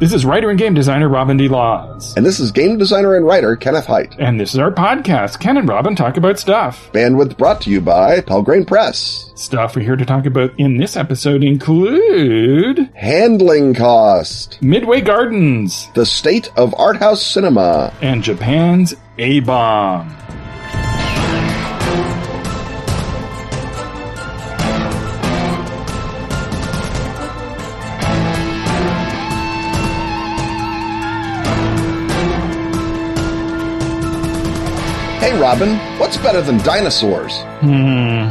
This is writer and game designer Robin D. Laws. And this is game designer and writer Kenneth Hite. And this is our podcast, Ken and Robin Talk About Stuff. Bandwidth brought to you by Pelgrane Press. Stuff we're here to talk about in this episode include Handling cost, Midway Gardens, the state of art house cinema, and Japan's A-Bomb. Hey Robin, what's better than dinosaurs? Hmm.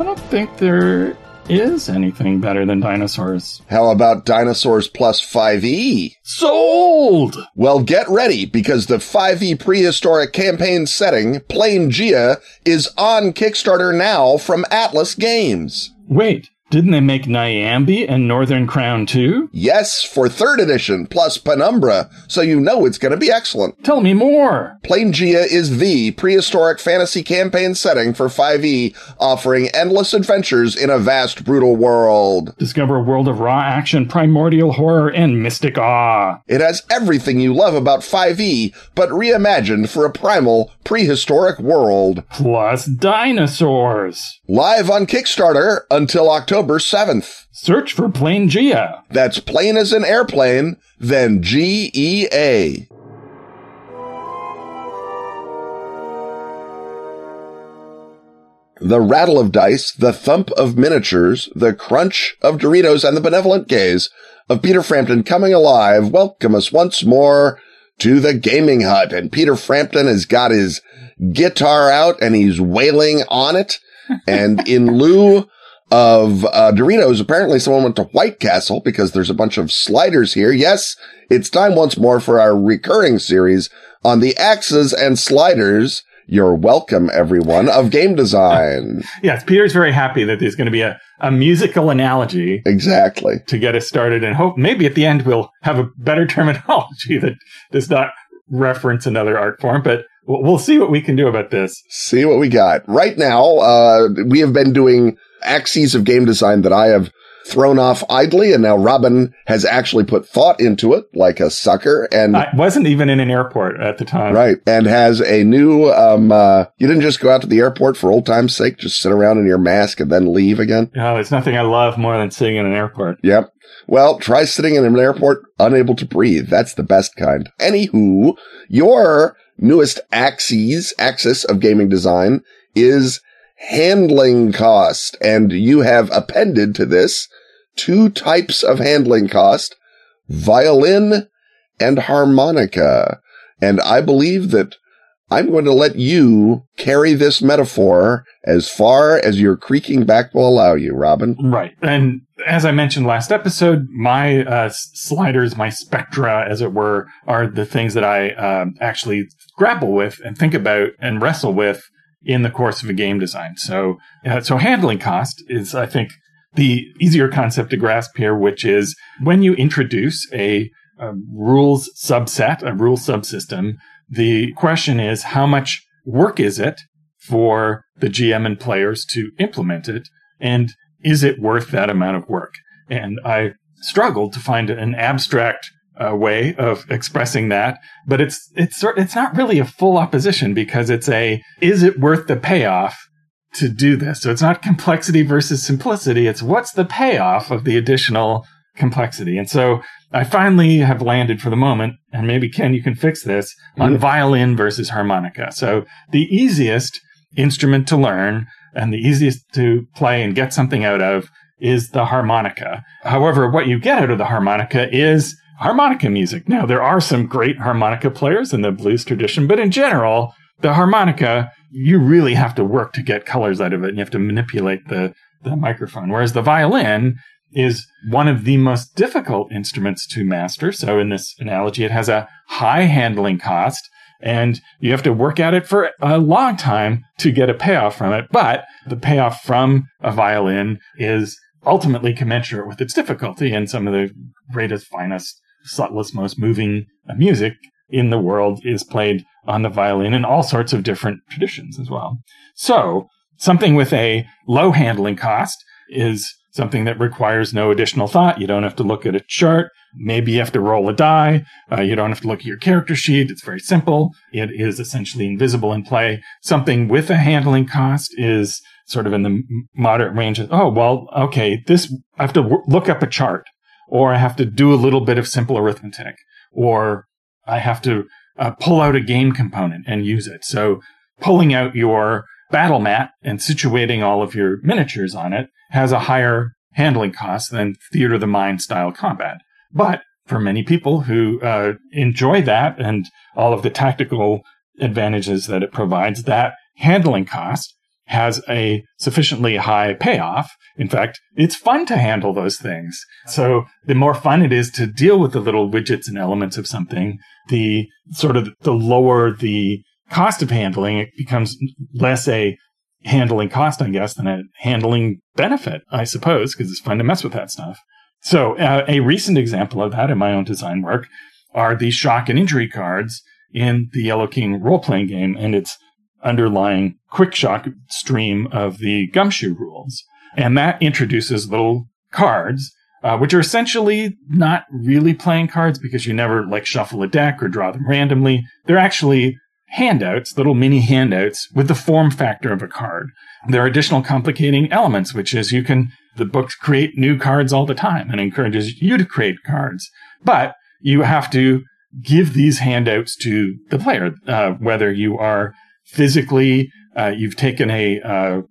I don't think there is anything better than dinosaurs. How about dinosaurs plus 5e? Sold! Well, get ready because the 5e prehistoric campaign setting, Planegea, is on Kickstarter now from Atlas Games. Wait, didn't they make Nyambi and Northern Crown too? Yes, for third edition, plus Penumbra, so you know it's going to be excellent. Tell me more. Planegea is the prehistoric fantasy campaign setting for 5e, offering endless adventures in a vast, brutal world. Discover a world of raw action, primordial horror, and mystic awe. It has everything you love about 5e, but reimagined for a primal, prehistoric world. Plus dinosaurs. Live on Kickstarter until October 7th. Search for Planegea. That's plain as an airplane, then G E A. The rattle of dice, the thump of miniatures, the crunch of Doritos, and the benevolent gaze of Peter Frampton coming alive welcome us once more to the gaming hut. And Peter Frampton has got his guitar out and he's wailing on it. And in lieu of uh, Doritos, apparently someone went to White Castle because there's a bunch of sliders here. Yes, it's time once more for our recurring series on the axes and sliders. You're welcome, everyone, of game design. yes, Peter's very happy that there's going to be a, a musical analogy. Exactly. To get us started and hope maybe at the end we'll have a better terminology that does not reference another art form, but we'll see what we can do about this. See what we got. Right now, uh, we have been doing axes of game design that I have thrown off idly, and now Robin has actually put thought into it like a sucker. And I wasn't even in an airport at the time, right? And has a new. Um, uh, you didn't just go out to the airport for old time's sake, just sit around in your mask and then leave again. No, there's nothing I love more than sitting in an airport. Yep. Well, try sitting in an airport unable to breathe. That's the best kind. Anywho, your newest axes, axis of gaming design is handling cost. And you have appended to this two types of handling cost, violin and harmonica. And I believe that I'm going to let you carry this metaphor as far as your creaking back will allow you, Robin. Right. And as I mentioned last episode, my uh, sliders, my spectra, as it were, are the things that I um, actually grapple with and think about and wrestle with in the course of a game design. So, uh, so handling cost is, I think, the easier concept to grasp here, which is when you introduce a, a rules subset, a rule subsystem, the question is how much work is it for the GM and players to implement it? And is it worth that amount of work? And I struggled to find an abstract uh, way of expressing that, but it's it's it's not really a full opposition because it's a is it worth the payoff to do this? So it's not complexity versus simplicity. It's what's the payoff of the additional complexity. And so I finally have landed for the moment, and maybe Ken, you can fix this on mm-hmm. violin versus harmonica. So the easiest instrument to learn and the easiest to play and get something out of is the harmonica. However, what you get out of the harmonica is harmonica music. Now, there are some great harmonica players in the blues tradition, but in general, the harmonica, you really have to work to get colors out of it and you have to manipulate the, the microphone. Whereas the violin is one of the most difficult instruments to master. So in this analogy, it has a high handling cost and you have to work at it for a long time to get a payoff from it. But the payoff from a violin is ultimately commensurate with its difficulty and some of the greatest, finest subtlest, most moving music in the world is played on the violin in all sorts of different traditions as well. So something with a low handling cost is something that requires no additional thought. You don't have to look at a chart. Maybe you have to roll a die. Uh, you don't have to look at your character sheet. It's very simple. It is essentially invisible in play. Something with a handling cost is sort of in the moderate range of, oh, well, okay, this, I have to w- look up a chart or I have to do a little bit of simple arithmetic or I have to uh, pull out a game component and use it. So pulling out your battle mat and situating all of your miniatures on it has a higher handling cost than theater of the mind style combat. But for many people who uh, enjoy that and all of the tactical advantages that it provides, that handling cost has a sufficiently high payoff. In fact, it's fun to handle those things. So the more fun it is to deal with the little widgets and elements of something, the sort of the lower the cost of handling, it becomes less a handling cost, I guess, than a handling benefit, I suppose, because it's fun to mess with that stuff. So uh, a recent example of that in my own design work are the shock and injury cards in the Yellow King role playing game and its underlying quick shock stream of the gumshoe rules. And that introduces little cards, uh, which are essentially not really playing cards because you never like shuffle a deck or draw them randomly. They're actually handouts, little mini handouts with the form factor of a card. There are additional complicating elements, which is you can, the books create new cards all the time and encourages you to create cards. But you have to give these handouts to the player, uh, whether you are physically, uh, you've taken a, uh,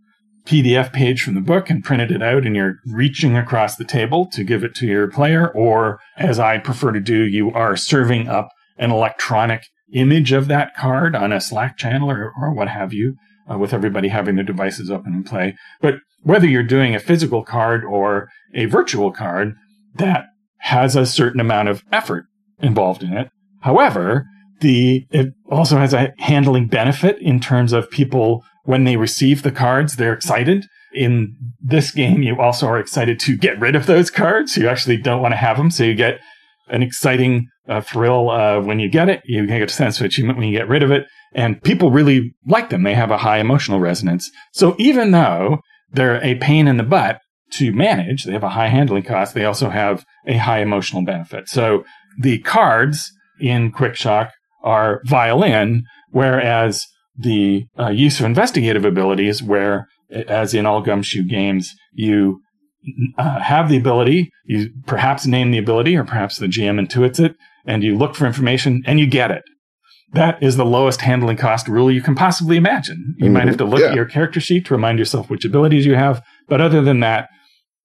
PDF page from the book and printed it out and you're reaching across the table to give it to your player, or as I prefer to do, you are serving up an electronic image of that card on a Slack channel or, or what have you, uh, with everybody having their devices open and play. But whether you're doing a physical card or a virtual card, that has a certain amount of effort involved in it. However, the it also has a handling benefit in terms of people when they receive the cards, they're excited. In this game, you also are excited to get rid of those cards. You actually don't want to have them, so you get an exciting uh, thrill uh, when you get it. You get a sense of achievement when you get rid of it. And people really like them. They have a high emotional resonance. So even though they're a pain in the butt to manage, they have a high handling cost, they also have a high emotional benefit. So the cards in Quickshock are violin, whereas the uh, use of investigative abilities, where, as in all gumshoe games, you uh, have the ability, you perhaps name the ability, or perhaps the GM intuits it, and you look for information and you get it. That is the lowest handling cost rule you can possibly imagine. You mm-hmm. might have to look yeah. at your character sheet to remind yourself which abilities you have, but other than that,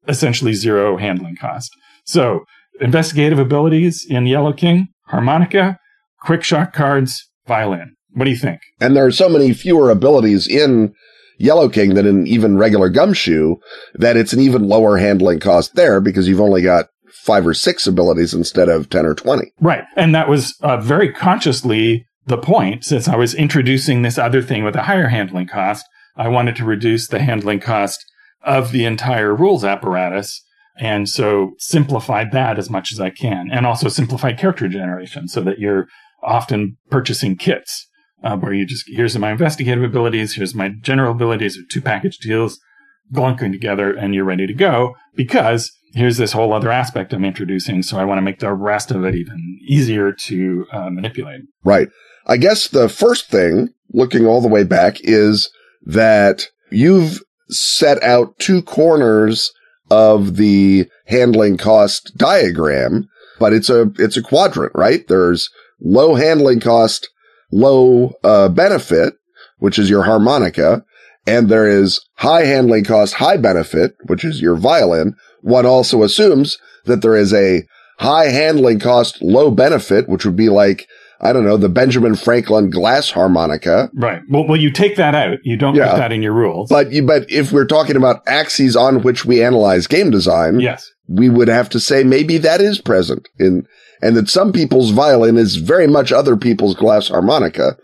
essentially zero handling cost. So, investigative abilities in Yellow King, harmonica, Quickshock cards, violin. What do you think? And there are so many fewer abilities in Yellow King than an even regular Gumshoe that it's an even lower handling cost there because you've only got five or six abilities instead of 10 or 20. Right. And that was uh, very consciously the point since I was introducing this other thing with a higher handling cost. I wanted to reduce the handling cost of the entire rules apparatus. And so simplified that as much as I can and also simplified character generation so that you're often purchasing kits uh, where you just, here's my investigative abilities, here's my general abilities, or two package deals, glunking together, and you're ready to go because here's this whole other aspect I'm introducing. So I want to make the rest of it even easier to uh, manipulate. Right. I guess the first thing, looking all the way back, is that you've set out two corners of the handling cost diagram, but it's a, it's a quadrant, right? There's low handling cost, low uh, benefit, which is your harmonica, and there is high handling cost, high benefit, which is your violin, one also assumes that there is a high handling cost, low benefit, which would be like, I don't know, the Benjamin Franklin glass harmonica. Right. Well, well, you take that out. You don't yeah. put that in your rules. But you, but if we're talking about axes on which we analyze game design, yes, we would have to say maybe that is present in, and that some people's violin is very much other people's glass harmonica.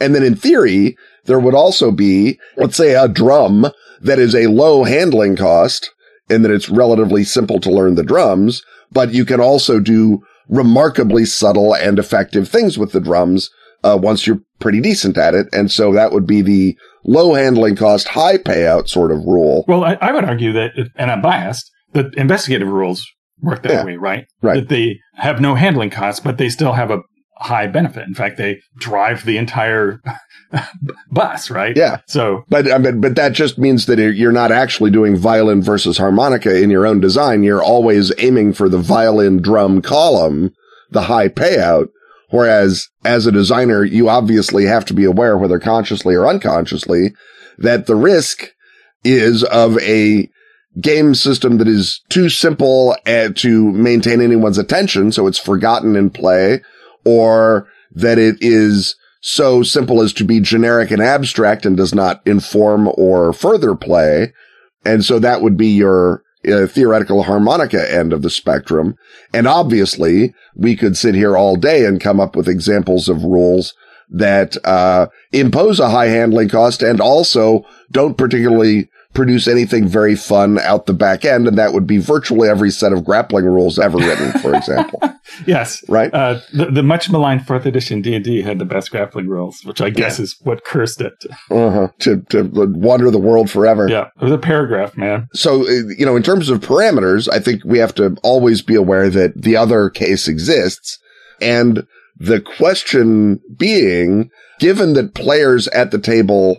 And then in theory, there would also be, let's say a drum that is a low handling cost and that it's relatively simple to learn the drums, but you can also do remarkably subtle and effective things with the drums uh, once you're pretty decent at it. And so that would be the low handling cost, high payout sort of rule. Well, I, I would argue that, and I'm biased, that investigative rules work that Yeah. way, right? Right. That they have no handling costs, but they still have a high benefit. In fact, they drive the entire bus, right? Yeah. So But, I mean, but that just means that you're not actually doing violin versus harmonica in your own design. You're always aiming for the violin drum column, the high payout. Whereas as a designer, you obviously have to be aware, whether consciously or unconsciously, that the risk is of a game system that is too simple uh, to maintain anyone's attention. So it's forgotten in play or that it is so simple as to be generic and abstract and does not inform or further play. And so that would be your uh, theoretical harmonica end of the spectrum. And obviously we could sit here all day and come up with examples of rules that, uh, impose a high handling cost and also don't particularly produce anything very fun out the back end. And that would be virtually every set of grappling rules ever written, for example. yes, Right? uh, the, the much maligned fourth edition D and D had the best grappling rules, which I guess is what cursed it. Uh-huh. To, to wander the world forever. Yeah, it was a paragraph, man. So, uh, you know, in terms of parameters, I think we have to always be aware that the other case exists. And the question being, given that players at the table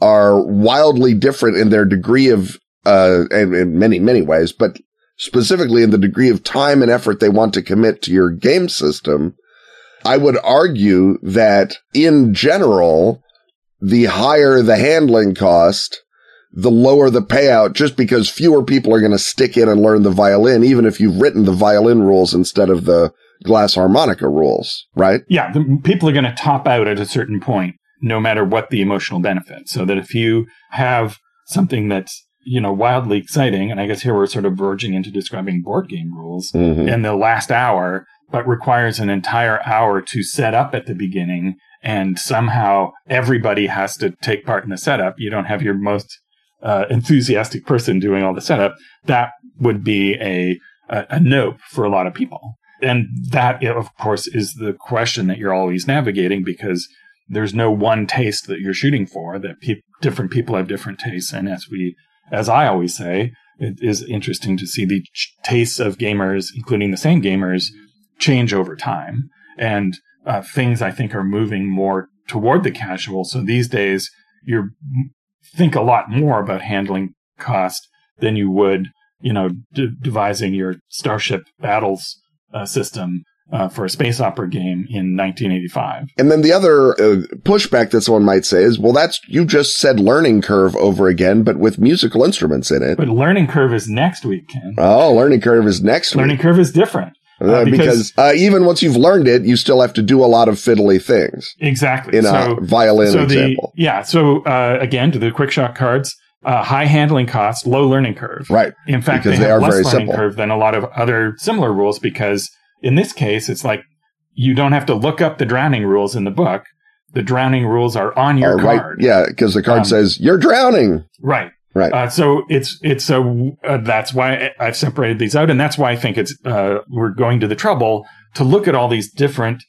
are wildly different in their degree of, uh, and in many, many ways, but specifically in the degree of time and effort they want to commit to your game system, I would argue that in general, the higher the handling cost, the lower the payout just because fewer people are going to stick in and learn the violin, even if you've written the violin rules instead of the glass harmonica rules, right? Yeah, the, people are going to top out at a certain point, no matter what the emotional benefit. So that if you have something that's you know wildly exciting, and I guess here we're sort of verging into describing board game rules Mm-hmm. in the last hour, but requires an entire hour to set up at the beginning, and somehow everybody has to take part in the setup. You don't have your most uh, enthusiastic person doing all the setup. That would be a a, a nope for a lot of people. And that, of course, is the question that you're always navigating because there's no one taste that you're shooting for. That pe- different people have different tastes, and as we, as I always say, it is interesting to see the ch- tastes of gamers, including the same gamers, change over time. And uh, things I think are moving more toward the casual. So these days, you think a lot more about handling cost than you would, you know, d- devising your Starship Battles uh, system uh, for a space opera game in 1985. And then the other uh, pushback that someone might say is, well, that's, you just said learning curve over again, but with musical instruments in it. But learning curve is next week, Ken. Oh, learning curve is next learning week. curve is different. Uh, uh, because because- uh, even once you've learned it, you still have to do a lot of fiddly things Exactly. in so, a violin so the example. yeah. So uh, again, to the Quickshock cards, uh, high handling cost, low learning curve. Right. In fact, Because they, they have are less very learning simple. curve than a lot of other similar rules because in this case, it's like you don't have to look up the drowning rules in the book. The drowning rules are on your right, card. yeah, because the card Um, says you're drowning. Right. Right. Uh, so it's it's a uh, that's why I've separated these out, and that's why I think it's uh, we're going to the trouble to look at all these different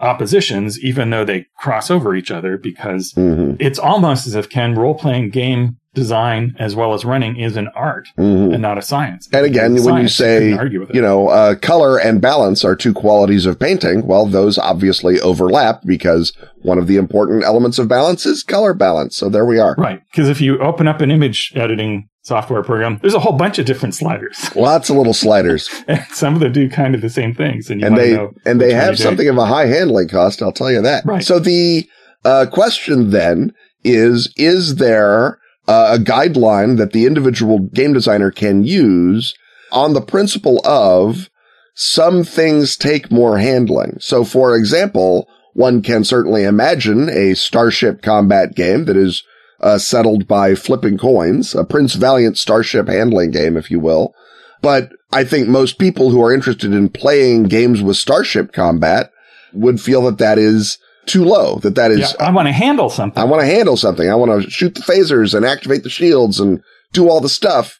oppositions, even though they cross over each other, because hmm it's almost as if Ken role playing game design as well as running is an art hmm and not a science. And again, when you say, couldn't argue with it. you know, uh, color and balance are two qualities of painting, well, those obviously overlap because one of the important elements of balance is color balance. So there we are. right? Because if you open up an image editing software program, there's a whole bunch of different sliders, Lots of little sliders. and some of them do kind of the same things, and you and they know and they have doing. something of a high handling cost. I'll tell you that. Right. So the uh, question then is: Is there uh, a guideline that the individual game designer can use on the principle of some things take more handling? So, for example, one can certainly imagine a starship combat game that is uh, settled by flipping coins, a Prince Valiant starship handling game, if you will. But I think most people who are interested in playing games with starship combat would feel that that is too low, that that is, Yeah, I want to handle something. I want to handle something. I want to shoot the phasers and activate the shields and do all the stuff.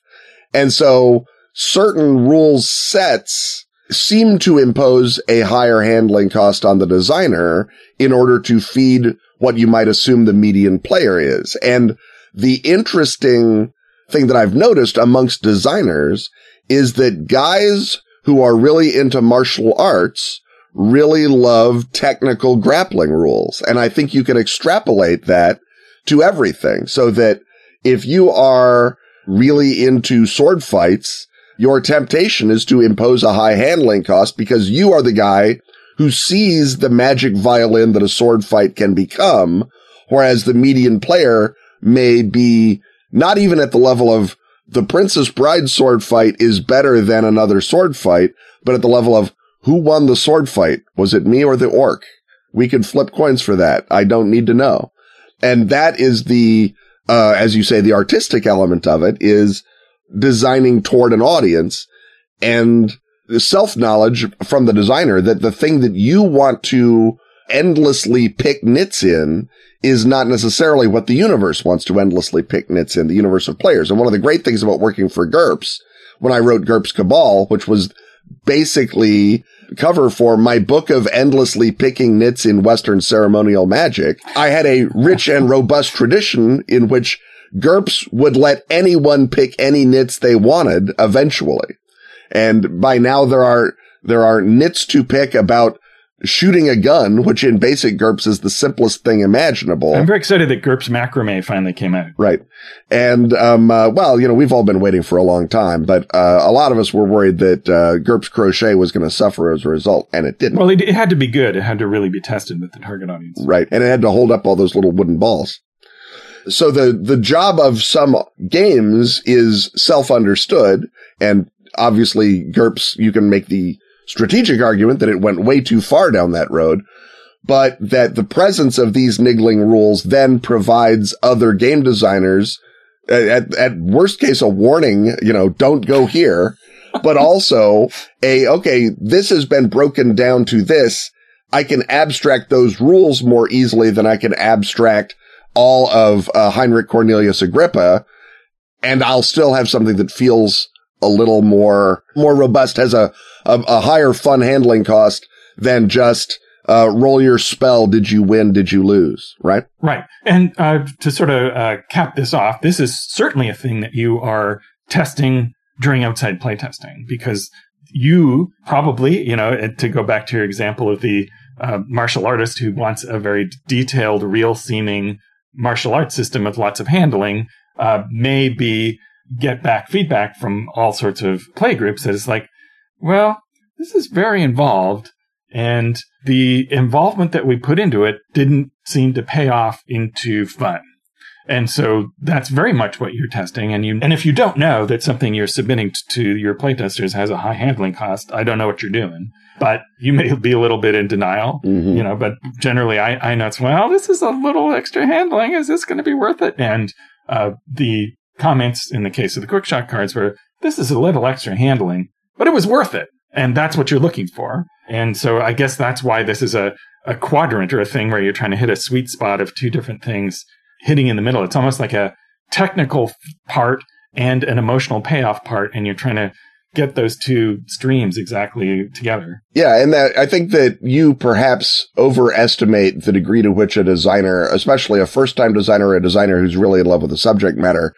And so certain rules sets seem to impose a higher handling cost on the designer in order to feed what you might assume the median player is. And the interesting thing that I've noticed amongst designers is that guys who are really into martial arts really love technical grappling rules. And I think you can extrapolate that to everything so that if you are really into sword fights, your temptation is to impose a high handling cost because you are the guy who sees the magic violin that a sword fight can become. Whereas the median player may be not even at the level of the Princess Bride sword fight is better than another sword fight, but at the level of who won the sword fight? Was it me or the orc? We could flip coins for that. I don't need to know. And that is the, uh, as you say, the artistic element of it is designing toward an audience and the self knowledge from the designer that the thing that you want to endlessly pick nits in is not necessarily what the universe wants to endlessly pick nits in the universe of players. And one of the great things about working for GURPS when I wrote GURPS Cabal, which was basically cover for my book of endlessly picking nits in Western ceremonial magic. I had a rich and robust tradition in which GURPS would let anyone pick any nits they wanted eventually. And by now there are, there are nits to pick about shooting a gun, which in basic GURPS is the simplest thing imaginable. I'm very excited that GURPS Macrame finally came out. Right. And, um, uh, well, you know, we've all been waiting for a long time, but, uh, a lot of us were worried that, uh, GURPS Crochet was going to suffer as a result, and it didn't. Well, it, it, had to be good. It had to really be tested with the target audience. Right. And it had to hold up all those little wooden balls. So the, the job of some games is self-understood and obviously GURPS, you can make the strategic argument that it went way too far down that road, but that the presence of these niggling rules then provides other game designers at, at worst case, a warning, you know, don't go here, but also a, okay, this has been broken down to this. I can abstract those rules more easily than I can abstract all of uh, Heinrich Cornelius Agrippa. And I'll still have something that feels a little more, more robust, has a, a, a higher fun handling cost than just, uh, roll your spell. Did you win? Did you lose? Right? Right. And, uh, to sort of, uh, cap this off, this is certainly a thing that you are testing during outside playtesting because you probably, you know, to go back to your example of the, uh, martial artist who wants a very detailed, real seeming martial arts system with lots of handling, uh, may be get back feedback from all sorts of play groups that is like, well, this is very involved. And the involvement that we put into it didn't seem to pay off into fun. And so that's very much what you're testing. And you, and if you don't know that something you're submitting to your playtesters has a high handling cost, I don't know what you're doing, but you may be a little bit in denial, mm-hmm. you know, but generally I, I know it's, well, this is a little extra handling. Is this going to be worth it? And, uh, the comments in the case of the Quickshock cards were, this is a little extra handling, but it was worth it. And that's what you're looking for. And so I guess that's why this is a, a quadrant or a thing where you're trying to hit a sweet spot of two different things hitting in the middle. It's almost like a technical part and an emotional payoff part. And you're trying to get those two streams exactly together. Yeah, and that I think that you perhaps overestimate the degree to which a designer, especially a first-time designer a designer who's really in love with the subject matter,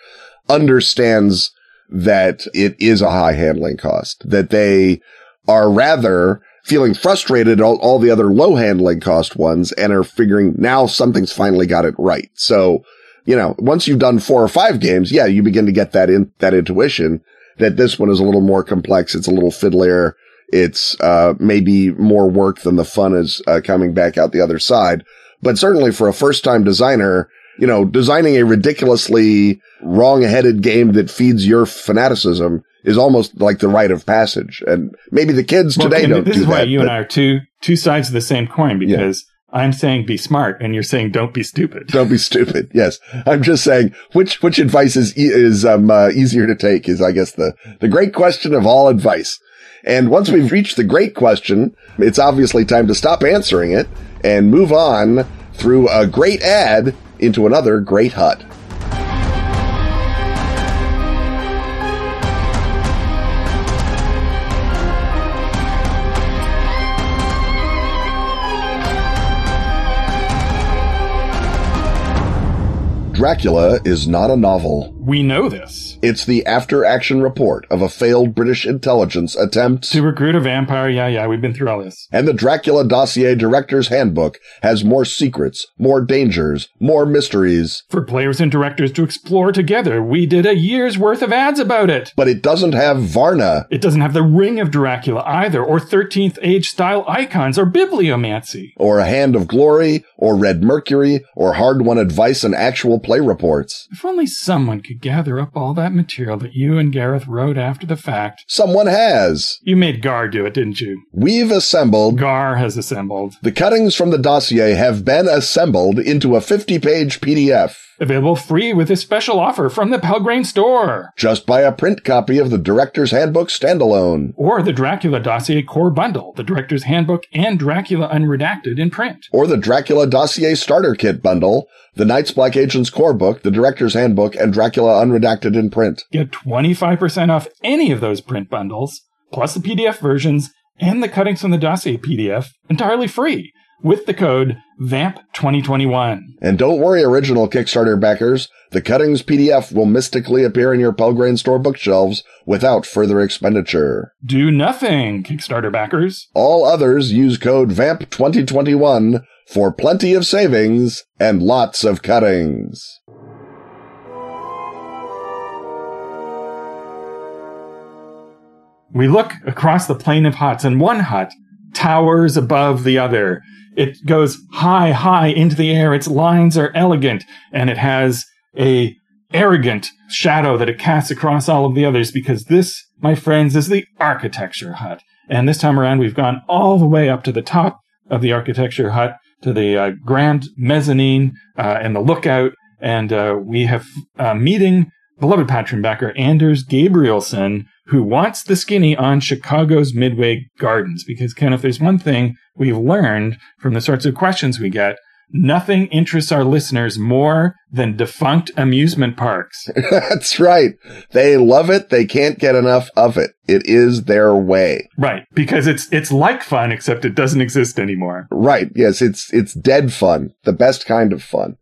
understands that it is a high handling cost, that they are rather feeling frustrated all, all the other low handling cost ones and are figuring now something's finally got it right. So, you know, once you've done four or five games, yeah, you begin to get that in, that intuition that this one is a little more complex. It's a little fiddlier. It's, uh, maybe more work than the fun is uh, coming back out the other side. But certainly for a first time designer, you know, designing a ridiculously wrong-headed game that feeds your fanaticism is almost like the rite of passage. And maybe the kids well, today don't this do is why you and I are two two sides of the same coin because yeah. I'm saying be smart and you're saying don't be stupid. Don't be stupid. Yes. I'm just saying which which advice is is um, uh, easier to take is I guess the the great question of all advice. And once we've reached the great question, it's obviously time to stop answering it and move on through a great ad into another great hut. Dracula is not a novel. We know this. It's the after action report of a failed British intelligence attempt To recruit a vampire, yeah, yeah, we've been through all this. And the Dracula Dossier Director's Handbook has more secrets, more dangers, more mysteries, For players and directors to explore together, we did a year's worth of ads about it. but it doesn't have Varna. It doesn't have the ring of Dracula either, or 13th age style icons, or bibliomancy. or a Hand of Glory, or Red Mercury, or hard won advice and actual play reports. If only someone could gather up all that material that you and Gareth wrote after the fact. Someone has. You made Gar do it, didn't you? We've assembled. Gar has assembled. The cuttings from the dossier have been assembled into a 50 page PDF. Available free with a special offer from the Pelgrane store. Just buy a print copy of the Director's Handbook standalone. Or the Dracula Dossier Core Bundle, the Director's Handbook and Dracula Unredacted in print. Or the Dracula Dossier Starter Kit Bundle, the Night's Black Agent's Core Book, the Director's Handbook, and Dracula Unredacted in print. Get 25% off any of those print bundles, plus the PDF versions and the cuttings from the dossier PDF entirely free with the code VAMP2021. And don't worry, original Kickstarter backers, the cuttings PDF will mystically appear in your Pelgrane store bookshelves without further expenditure. Do nothing, Kickstarter backers. All others use code VAMP2021 for plenty of savings and lots of cuttings. We look across the plain of huts, and one hut towers above the other. It goes high, high into the air. Its lines are elegant, and it has a arrogant shadow that it casts across all of the others because this, my friends, is the architecture hut. And this time around, we've gone all the way up to the top of the architecture hut to the uh, grand mezzanine uh, and the lookout. And uh, we have a meeting beloved patron backer Anders Gabrielson, who wants the skinny on Chicago's Midway Gardens. Because, Ken, if there's one thing we've learned from the sorts of questions we get, nothing interests our listeners more than defunct amusement parks. That's right. They love it. They can't get enough of it. It is their way. right. Because it's it's like fun, except it doesn't exist anymore. Right. Yes, it's it's dead fun. The best kind of fun.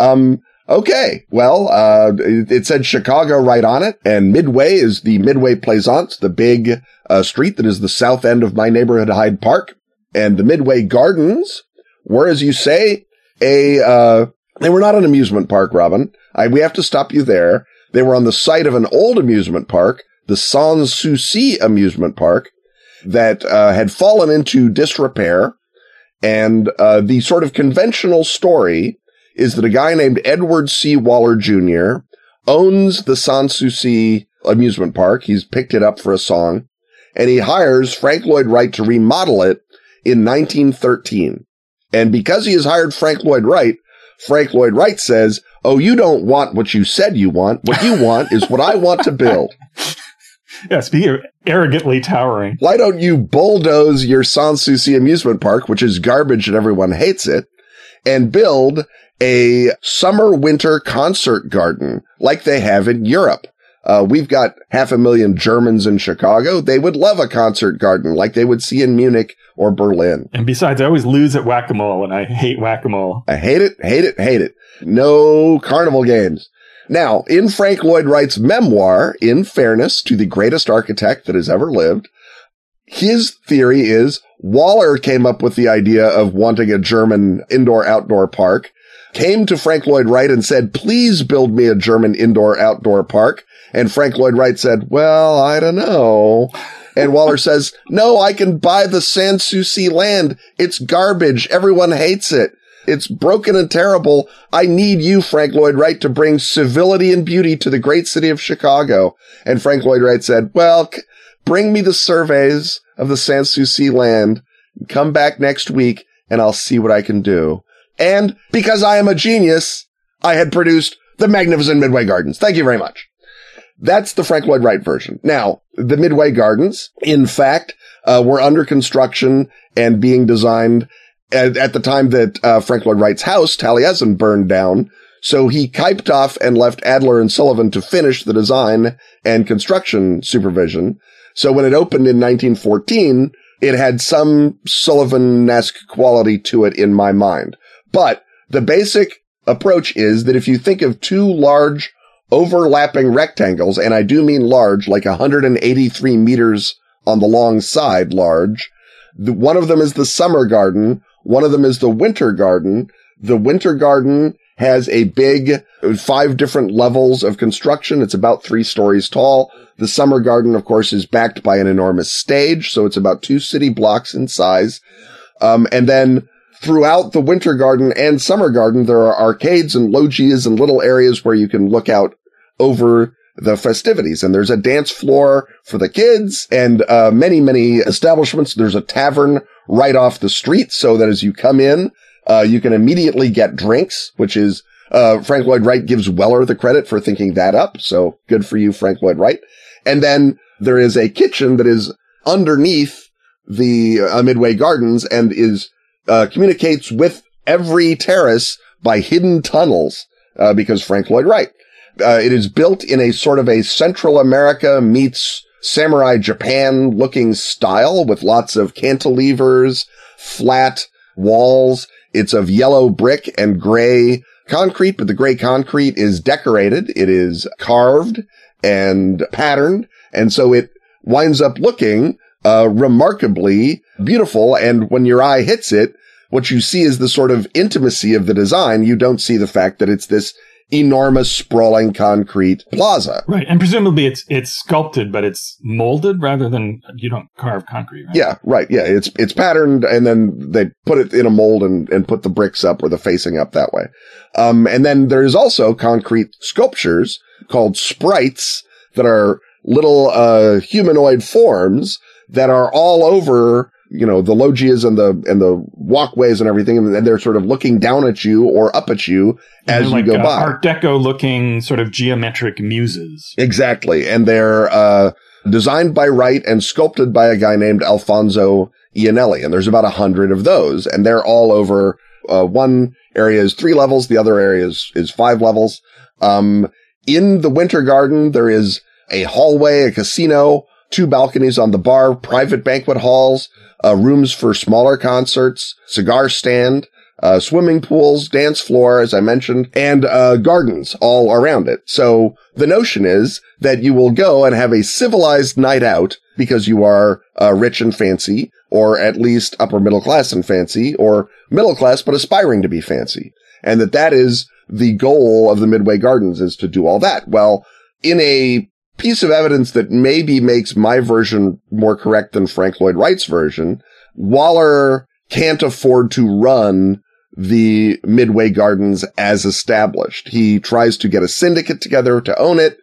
Um okay. Well, uh it, said Chicago right on it and Midway is the Midway Plaisance, the big uh street that is the south end of my neighborhood Hyde Park. And the Midway Gardens were as you say a uh they were not an amusement park, Robin. I we have to stop you there. They were on the site of an old amusement park, the Sans Souci amusement park that uh, had fallen into disrepair and uh, the sort of conventional story is that a guy named Edward C. Waller Jr. owns the Sanssouci amusement park. He's picked it up for a song, and he hires Frank Lloyd Wright to remodel it in 1913. And because he has hired Frank Lloyd Wright, Frank Lloyd Wright says, "Oh, you don't want what you said you want. What you want is what I want to build." Yeah, speaking arrogantly towering. Why don't you bulldoze your Sanssouci amusement park, which is garbage and everyone hates it, and build a summer winter concert garden like they have in Europe? Uh, we've got half a million Germans in Chicago. They would love a concert garden like they would see in Munich or Berlin. And besides, I always lose at whack-a-mole, and I hate whack-a-mole. I hate it, hate it, hate it. No carnival games. Now, in Frank Lloyd Wright's memoir, In Fairness to the Greatest Architect That Has Ever Lived, his theory is Waller came up with the idea of wanting a German indoor outdoor park, came to Frank Lloyd Wright and said, please build me a German indoor outdoor park. And Frank Lloyd Wright said, well, I don't know. And Waller says, no, I can buy the Sanssouci land. It's garbage. Everyone hates it. It's broken and terrible. I need you, Frank Lloyd Wright, to bring civility and beauty to the great city of Chicago. And Frank Lloyd Wright said, well, c- bring me the surveys of the Sanssouci land. Come back next week and I'll see what I can do. And because I am a genius, I had produced the magnificent Midway Gardens. Thank you very much. That's the Frank Lloyd Wright version. Now, the Midway Gardens, in fact, uh, were under construction and being designed at, at the time that uh, Frank Lloyd Wright's house, Taliesin, burned down. So he kiped off and left Adler and Sullivan to finish the design and construction supervision. So when it opened in 1914, it had some Sullivan-esque quality to it in my mind. But the basic approach is that if you think of two large overlapping rectangles, and I do mean large, like 183 meters on the long side large, the, one of them is the summer garden. One of them is the winter garden. The winter garden has a big five different levels of construction. It's about three stories tall. The summer garden, of course, is backed by an enormous stage. So it's about two city blocks in size. Um, and then throughout the winter garden and summer garden, there are arcades and loggias and little areas where you can look out over the festivities. And there's a dance floor for the kids and uh, many, many establishments. There's a tavern right off the street so that as you come in, uh, you can immediately get drinks, which is uh, Frank Lloyd Wright gives Weller the credit for thinking that up. So good for you, Frank Lloyd Wright. And then there is a kitchen that is underneath the uh, Midway Gardens and is uh, communicates with every terrace by hidden tunnels uh, because Frank Lloyd Wright. Uh, it is built in a sort of a Central America meets samurai Japan looking style with lots of cantilevers, flat walls. It's of yellow brick and gray concrete, but the gray concrete is decorated. It is carved and patterned. And so it winds up looking uh, remarkably beautiful. And when your eye hits it, what you see is the sort of intimacy of the design. You don't see the fact that it's this enormous sprawling concrete plaza. Right. And presumably it's it's sculpted, but it's molded rather than you don't carve concrete, right? Yeah, right. Yeah. It's it's patterned and then they put it in a mold and, and put the bricks up or the facing up that way. Um and then there's also concrete sculptures called sprites that are little uh humanoid forms that are all over you know, the loggias and the, and the walkways and everything. And they're sort of looking down at you or up at you as like, you go uh, by. Art Deco looking sort of geometric muses. Exactly. And they're, uh, designed by Wright and sculpted by a guy named Alfonso Iannelli. And there's about a hundred of those and they're all over, uh, one area is three levels. The other area is, is five levels. Um, in the winter garden, there is a hallway, a casino, two balconies on the bar, private banquet halls, uh, rooms for smaller concerts, cigar stand, uh, swimming pools, dance floor, as I mentioned, and uh, gardens all around it. So the notion is that you will go and have a civilized night out because you are uh, rich and fancy, or at least upper middle class and fancy, or middle class but aspiring to be fancy, and that that is the goal of the Midway Gardens is to do all that. Well, in a piece of evidence that maybe makes my version more correct than Frank Lloyd Wright's version. Waller can't afford to run the Midway Gardens as established. He tries to get a syndicate together to own it.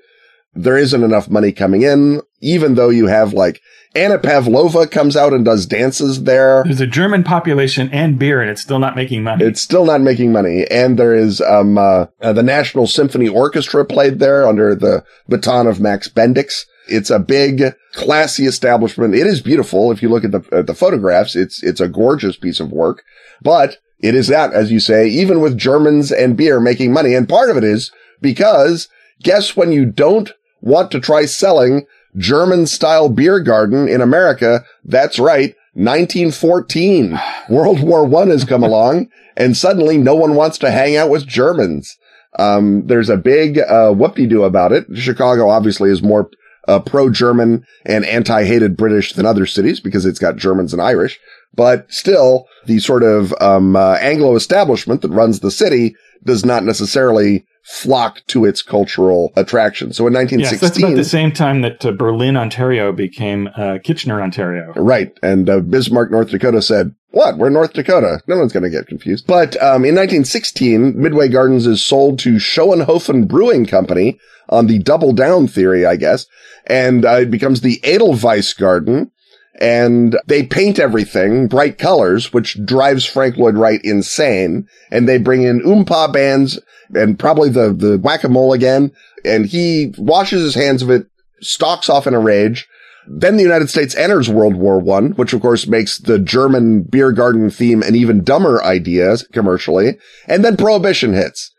There isn't enough money coming in, even though you have like Anna Pavlova comes out and does dances there. There's a German population and beer, and it's still not making money. It's still not making money. And there is um, uh, uh, the National Symphony Orchestra played there under the baton of Max Bendix. It's a big, classy establishment. It is beautiful. If you look at the at the photographs, it's it's a gorgeous piece of work. But it is that, as you say, even with Germans and beer making money. And part of it is because guess when you don't want to try selling German style beer garden in America. That's right. 1914. World War One has come along and suddenly no one wants to hang out with Germans. Um, there's a big, uh, whoop-de-doo about it. Chicago obviously is more, uh, pro-German and anti-hated British than other cities because it's got Germans and Irish. But still, the sort of, um, uh, Anglo establishment that runs the city does not necessarily flock to its cultural attraction. So in 1916, yes, that's about the same time that uh, Berlin, Ontario became uh, Kitchener, Ontario. Right, and uh, Bismarck, North Dakota said, "What? We're North Dakota. No one's going to get confused." But um, in 1916, Midway Gardens is sold to Schoenhofen Brewing Company on the double down theory, I guess, and uh, it becomes the Edelweiss Garden and they paint everything bright colors, which drives Frank Lloyd Wright insane. And they bring in oompa bands and probably the, the whack-a-mole again. And he washes his hands of it, stalks off in a rage. Then the United States enters World War One, which of course makes the German beer garden theme an even dumber idea commercially. And then prohibition hits.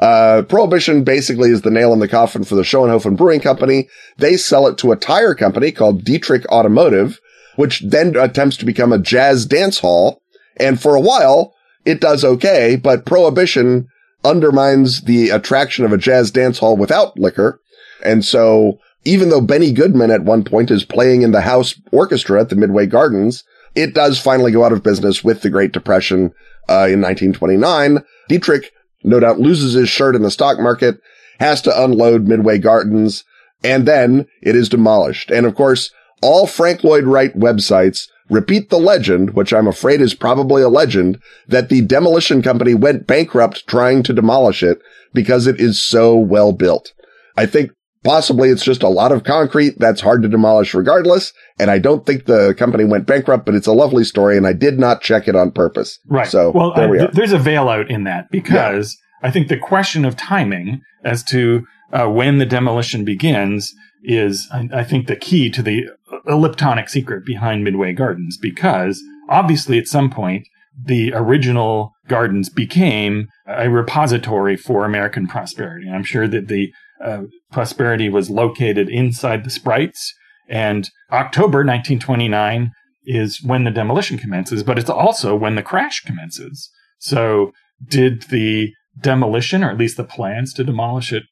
Uh, prohibition basically is the nail in the coffin for the Schoenhofen Brewing Company. They sell it to a tire company called Dietrich Automotive, which then attempts to become a jazz dance hall. And for a while, it does okay, but prohibition undermines the attraction of a jazz dance hall without liquor. And so even though Benny Goodman at one point is playing in the house orchestra at the Midway Gardens, it does finally go out of business with the Great Depression uh, in 1929. Dietrich no doubt loses his shirt in the stock market, has to unload Midway Gardens, and then it is demolished. And of course, all Frank Lloyd Wright websites repeat the legend, which I'm afraid is probably a legend, that the demolition company went bankrupt trying to demolish it because it is so well built. I think Possibly it's just a lot of concrete that's hard to demolish regardless. And I don't think the company went bankrupt, but it's a lovely story and I did not check it on purpose. Right. So well, there we uh, are. there's a veil out in that because yeah. I think the question of timing as to uh, when the demolition begins is, I, I think, the key to the elliptonic secret behind Midway Gardens because obviously at some point the original gardens became a repository for American prosperity. I'm sure that the uh, prosperity was located inside the sprites. And October 1929 is when the demolition commences, but it's also when the crash commences. So did the demolition, or at least the plans to demolish it,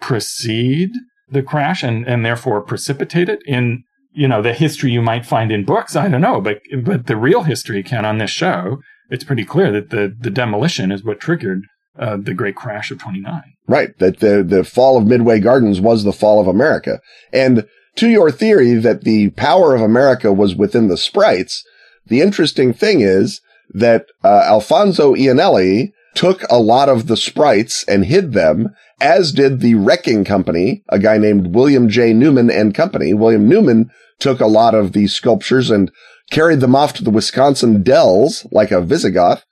precede the crash and, and therefore precipitate it in, you know, the history you might find in books? I don't know, but, but the real history, Ken, on this show, it's pretty clear that the, the demolition is what triggered uh, the great crash of 29. Right. That the, the fall of Midway Gardens was the fall of America. And to your theory that the power of America was within the sprites, the interesting thing is that uh, Alfonso Iannelli took a lot of the sprites and hid them, as did the wrecking company, a guy named William J. Newman and Company. William Newman took a lot of these sculptures and carried them off to the Wisconsin Dells like a Visigoth.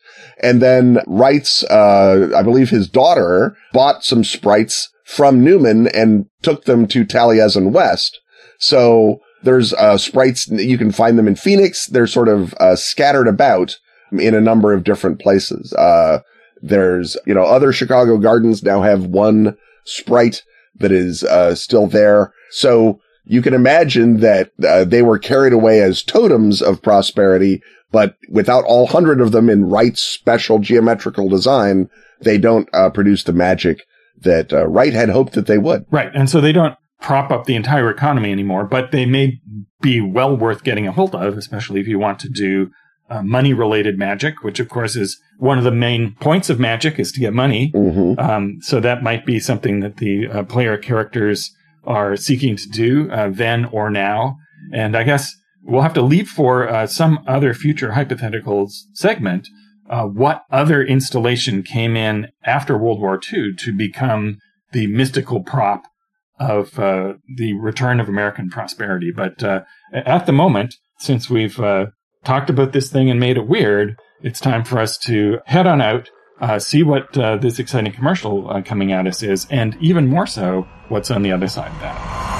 And then Wright's, uh, I believe his daughter bought some sprites from Newman and took them to Taliesin West. So there's, uh, sprites, you can find them in Phoenix. They're sort of, uh, scattered about in a number of different places. Uh, there's, you know, other Chicago gardens now have one sprite that is, uh, still there. So you can imagine that uh, they were carried away as totems of prosperity but without all hundred of them in Wright's special geometrical design, they don't uh, produce the magic that uh, Wright had hoped that they would. Right. And so they don't prop up the entire economy anymore, but they may be well worth getting a hold of, especially if you want to do uh, money related magic, which of course is one of the main points of magic is to get money. Mm-hmm. Um, so that might be something that the uh, player characters are seeking to do uh, then or now. And I guess we'll have to leave for uh, some other future hypotheticals segment. Uh, what other installation came in after World War II to become the mystical prop of uh, the return of American prosperity? But uh, at the moment, since we've uh, talked about this thing and made it weird, it's time for us to head on out, uh, see what this exciting commercial coming at us is, and even more so, what's on the other side of that.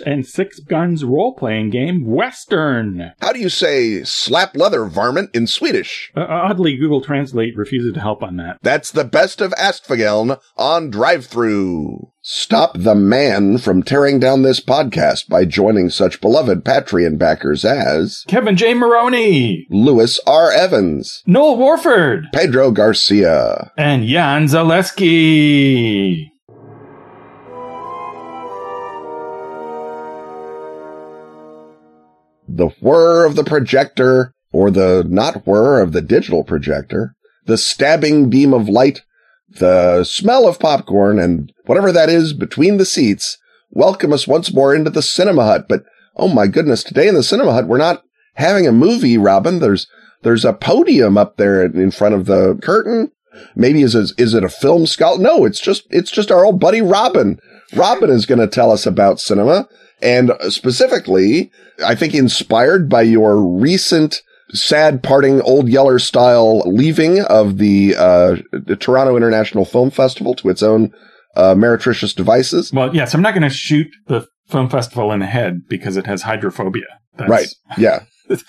and Six Guns role playing game, Western. How do you say slap leather varmint in Swedish? Uh, oddly, Google Translate refuses to help on that. That's the best of Askfageln on DriveThru. Stop the man from tearing down this podcast by joining such beloved Patreon backers as Kevin J. Maroney, Lewis R. Evans, Noel Warford, Pedro Garcia, and Jan Zaleski. The whir of the projector or the not whir of the digital projector, the stabbing beam of light, the smell of popcorn and whatever that is between the seats welcome us once more into the cinema hut. But oh my goodness, today in the cinema hut, we're not having a movie, Robin. There's, there's a podium up there in front of the curtain. Maybe is is it a film scholar? No, it's just, it's just our old buddy Robin. Robin is going to tell us about cinema and specifically, I think inspired by your recent sad parting old Yeller style leaving of the, uh, the Toronto International Film Festival to its own uh, meretricious devices. Well, yes, I'm not going to shoot the film festival in the head because it has hydrophobia. That's, right. Yeah. this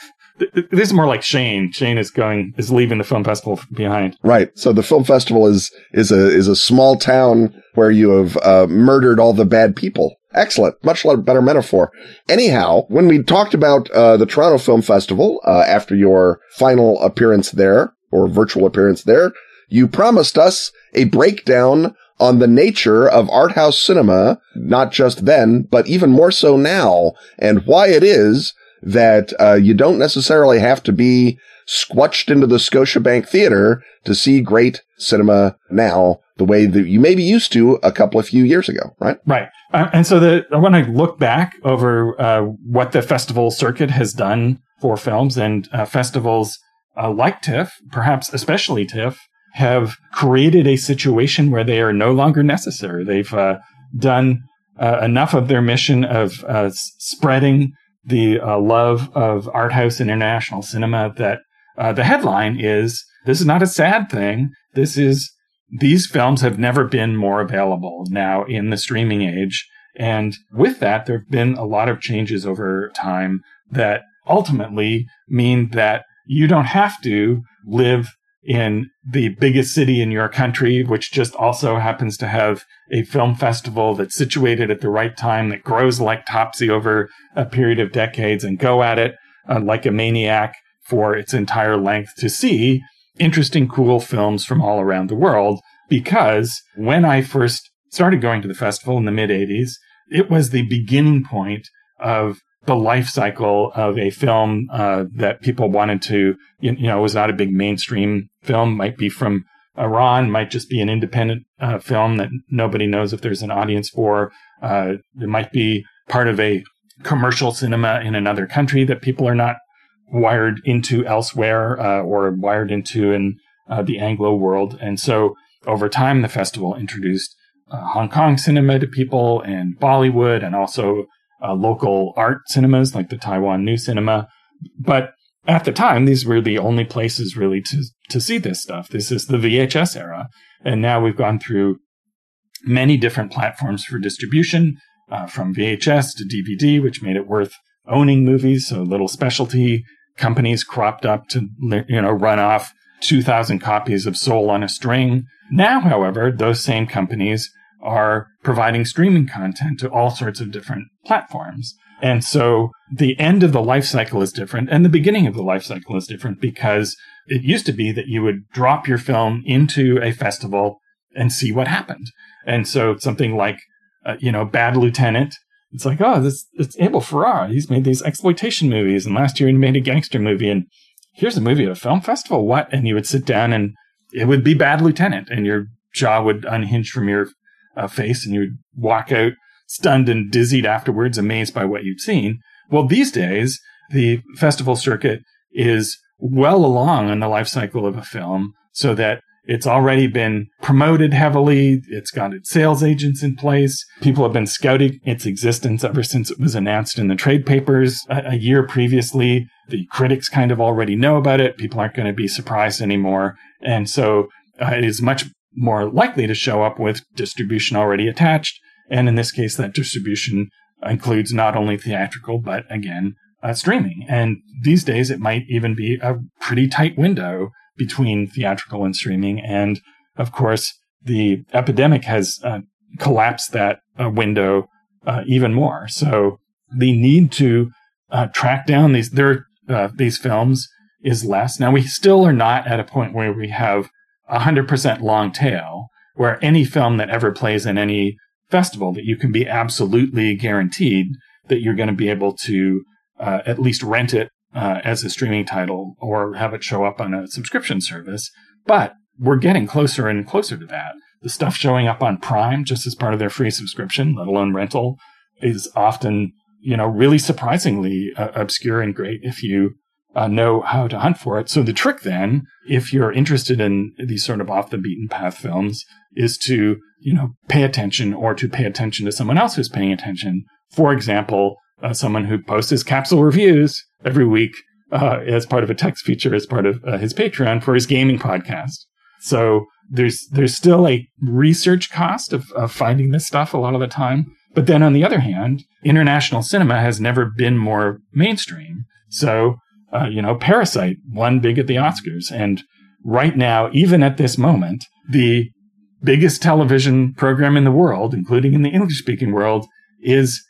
is more like Shane. Shane is going is leaving the film festival behind. Right. So the film festival is is a is a small town where you have uh, murdered all the bad people. Excellent. Much better metaphor. Anyhow, when we talked about uh, the Toronto Film Festival uh, after your final appearance there or virtual appearance there, you promised us a breakdown on the nature of art house cinema, not just then, but even more so now, and why it is that uh, you don't necessarily have to be squelched into the Scotiabank Theater to see great cinema now the way that you maybe used to a couple of few years ago, right? Right. Uh, and so the, when I look back over uh, what the festival circuit has done for films and uh, festivals uh, like TIFF, perhaps especially TIFF, have created a situation where they are no longer necessary. They've uh, done uh, enough of their mission of spreading the love of art house international cinema that the headline is this is not a sad thing. This is these films have never been more available now in the streaming age. And with that, there have been a lot of changes over time that ultimately mean that you don't have to live in the biggest city in your country, which just also happens to have a film festival that's situated at the right time, that grows like Topsy over a period of decades and go at it uh, like a maniac for its entire length to see interesting, cool films from all around the world. Because when I first started going to the festival in the mid 80s, it was the beginning point of the life cycle of a film uh, that people wanted to, you know, it was not a big mainstream film, might be from Iran, might just be an independent uh, film that nobody knows if there's an audience for. Uh, it might be part of a commercial cinema in another country that people are not wired into elsewhere uh, or wired into in uh, the Anglo world. And so over time, the festival introduced uh, Hong Kong cinema to people and Bollywood and also uh, local art cinemas like the Taiwan New Cinema. But at the time, these were the only places really to, to see this stuff. This is the VHS era. And now we've gone through many different platforms for distribution, uh, from VHS to DVD, which made it worth owning movies. So little specialty companies cropped up to, you know, run off 2000 copies of Soul on a String. Now, however, those same companies are providing streaming content to all sorts of different platforms. And so the end of the life cycle is different and the beginning of the life cycle is different because it used to be that you would drop your film into a festival and see what happened. And so something like, uh, you know, Bad Lieutenant, it's like, oh, this, it's Abel Ferrara. He's made these exploitation movies. And last year he made a gangster movie. And here's a movie at a film festival. What? And you would sit down and it would be Bad Lieutenant and your jaw would unhinge from your uh, face and you'd walk out stunned and dizzied afterwards, amazed by what you'd seen. Well, these days, the festival circuit is well along in the life cycle of a film so that it's already been promoted heavily. It's got its sales agents in place. People have been scouting its existence ever since it was announced in the trade papers a, a year previously. The critics kind of already know about it. People aren't going to be surprised anymore. And so uh, it is much more likely to show up with distribution already attached. And in this case, that distribution includes not only theatrical, but again, uh, streaming. And these days, it might even be a pretty tight window between theatrical and streaming. And of course, the epidemic has uh, collapsed that uh, window uh, even more. So the need to uh, track down these uh, these films is less. Now we still are not at a point where we have a 100% long tail, where any film that ever plays in any festival that you can be absolutely guaranteed that you're going to be able to uh, at least rent it uh, as a streaming title or have it show up on a subscription service. But we're getting closer and closer to that. The stuff showing up on Prime just as part of their free subscription, let alone rental, is often, you know, really surprisingly uh, obscure and great if you uh, know how to hunt for it. So the trick then, if you're interested in these sort of off the beaten path films, is to, you know, pay attention or to pay attention to someone else who's paying attention. For example, uh, someone who posts his capsule reviews every week uh, as part of a text feature as part of uh, his Patreon for his gaming podcast. So there's there's still a research cost of, of finding this stuff a lot of the time. But then on the other hand, international cinema has never been more mainstream. So uh, you know, Parasite won big at the Oscars, and right now, even at this moment, the biggest television program in the world, including in the English speaking world, is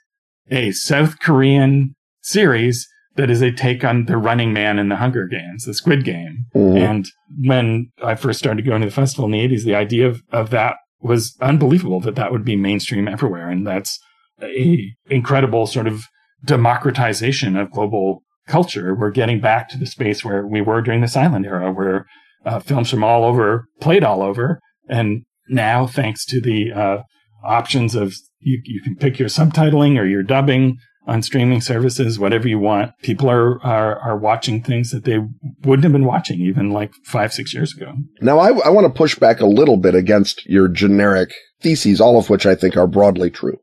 a South Korean series that is a take on the Running Man and the Hunger Games, the Squid Game. Mm-hmm. And when I first started going to the festival in the 80s, the idea of, of that was unbelievable that that would be mainstream everywhere. And that's a incredible sort of democratization of global culture. We're getting back to the space where we were during the silent era, where uh, films from all over played all over. And now, thanks to the uh, options of you, you can pick your subtitling or your dubbing on streaming services, whatever you want. People are, are, are watching things that they wouldn't have been watching even like five, six years ago. Now, I, I want to push back a little bit against your generic theses, all of which I think are broadly true.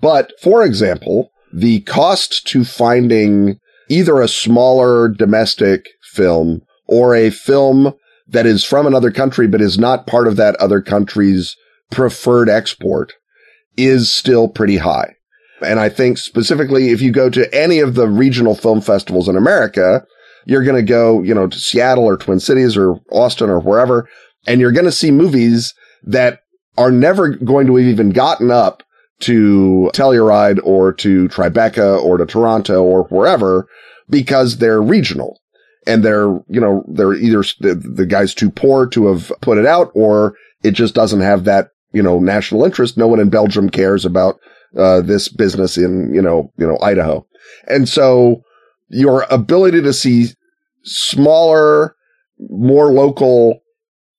But for example, the cost to finding either a smaller domestic film or a film that is from another country, but is not part of that other country's preferred export is still pretty high. And I think specifically if you go to any of the regional film festivals in America, you're going to go, you know, to Seattle or Twin Cities or Austin or wherever, and you're going to see movies that are never going to have even gotten up to Telluride or to Tribeca or to Toronto or wherever because they're regional and they're, you know, they're either the, the guy's too poor to have put it out or it just doesn't have that, you know, national interest. No one in Belgium cares about uh, this business in, you know, you know, Idaho. And so your ability to see smaller, more local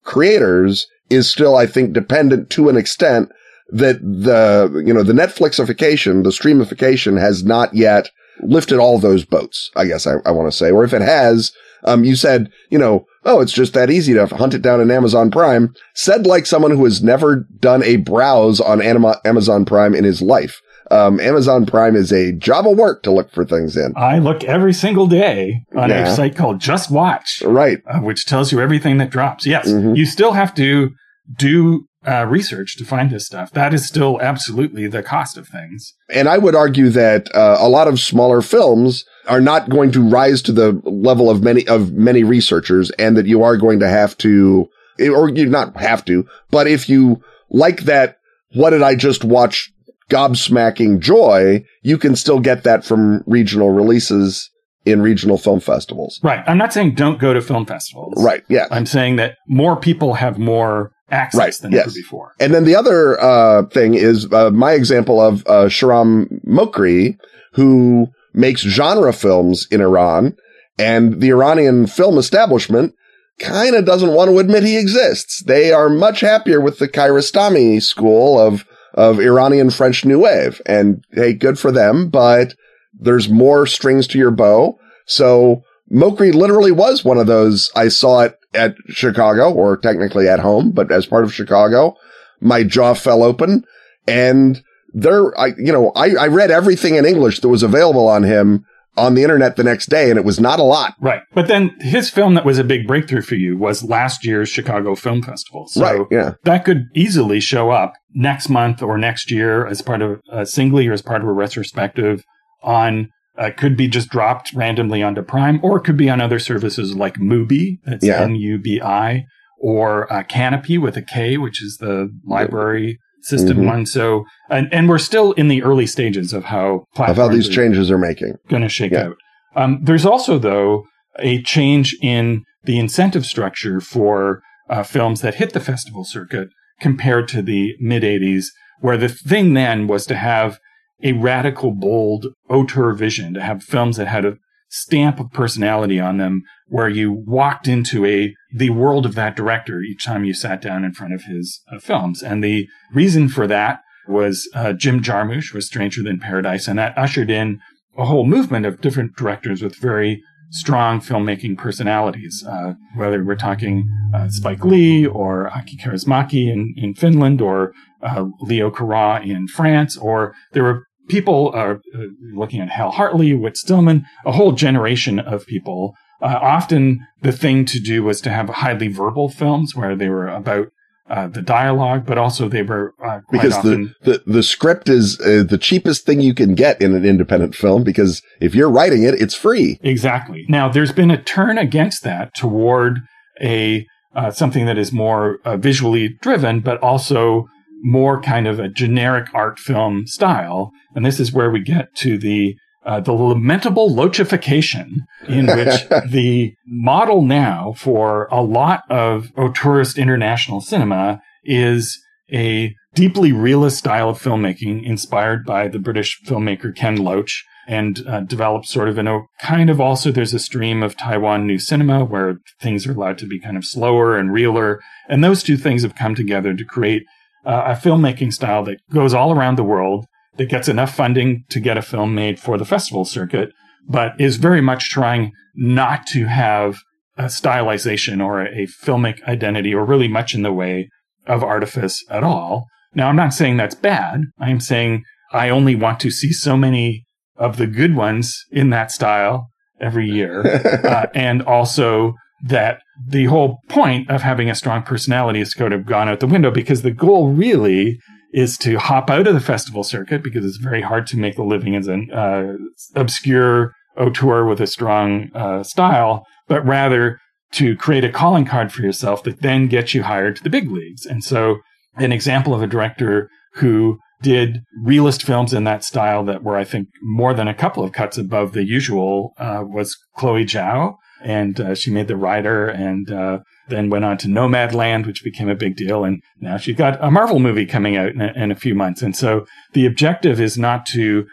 creators is still, I think, dependent to an extent that the, you know, the Netflixification, the streamification has not yet lifted all those boats, I guess I, I want to say. Or if it has, um, you said, you know, oh, it's just that easy to hunt it down in Amazon Prime, said like someone who has never done a browse on Amazon Prime in his life. Um, Amazon Prime is a job of work to look for things in. I look every single day on yeah. a site called Just Watch, right, uh, which tells you everything that drops. Yes, mm-hmm. you still have to do uh, research to find this stuff. That is still absolutely the cost of things. And I would argue that uh, a lot of smaller films are not going to rise to the level of many of many researchers, and that you are going to have to, or you not have to, but if you like that, what did I just watch? Gobsmacking joy, you can still get that from regional releases in regional film festivals. Right. I'm not saying don't go to film festivals. Right. Yeah. I'm saying that more people have more access right, than yes. ever before. And then the other uh, thing is uh, my example of uh, Shahram Mokri, who makes genre films in Iran, and the Iranian film establishment kind of doesn't want to admit he exists. They are much happier with the Kiarostami school of of Iranian French New Wave, and hey, good for them. But there's more strings to your bow. So Mokri literally was one of those. I saw it at Chicago, or technically at home, but as part of Chicago, my jaw fell open. And there, I, you know, I, I read everything in English that was available on him on the internet the next day, and it was not a lot. Right. But then his film that was a big breakthrough for you was last year's Chicago Film Festival. So right, yeah. that could easily show up next month or next year as part of a singly or as part of a retrospective on uh, could be just dropped randomly onto Prime, or it could be on other services like Mubi, that's yeah. N-U-B-I, or uh, Kanopy with a K, which is the library system mm-hmm. one. So, and, and we're still in the early stages of how of how these changes are making going to shake yeah. out. Um, there's also though a change in the incentive structure for uh, films that hit the festival circuit compared to the mid 80s, where the thing then was to have a radical, bold auteur vision, to have films that had a stamp of personality on them where you walked into a the world of that director each time you sat down in front of his uh, films. And the reason for that was uh, Jim Jarmusch was Stranger Than Paradise and that ushered in a whole movement of different directors with very strong filmmaking personalities uh, whether we're talking uh, Spike Lee or Aki Kaurismäki in, in Finland or uh, Leo Carax in France or there were people are uh, looking at Hal Hartley, Whit Stillman, a whole generation of people. Uh, often the thing to do was to have highly verbal films where they were about uh, the dialogue, but also they were uh, because often- the, the the script is uh, the cheapest thing you can get in an independent film because if you're writing it, it's free. Exactly. Now there's been a turn against that toward a uh, something that is more uh, visually driven, but also more kind of a generic art film style. And this is where we get to the uh, the lamentable Loachification in which the model now for a lot of auteurist international cinema is a deeply realist style of filmmaking inspired by the British filmmaker Ken Loach and uh, developed sort of in a kind of also there's a stream of Taiwan new cinema where things are allowed to be kind of slower and realer. And those two things have come together to create uh, a filmmaking style that goes all around the world that gets enough funding to get a film made for the festival circuit, but is very much trying not to have a stylization or a filmic identity or really much in the way of artifice at all. Now, I'm not saying that's bad. I'm saying I only want to see so many of the good ones in that style every year. uh, and also that the whole point of having a strong personality is sort of gone out the window because the goal really is to hop out of the festival circuit because it's very hard to make a living as an uh, obscure auteur with a strong uh, style, but rather to create a calling card for yourself that then gets you hired to the big leagues. And so, an example of a director who did realist films in that style that were, I think, more than a couple of cuts above the usual uh, was Chloe Zhao. And uh, she made The Rider and uh, then went on to Nomadland, which became a big deal. And now she's got a Marvel movie coming out in a, in a few months. And so the objective is not to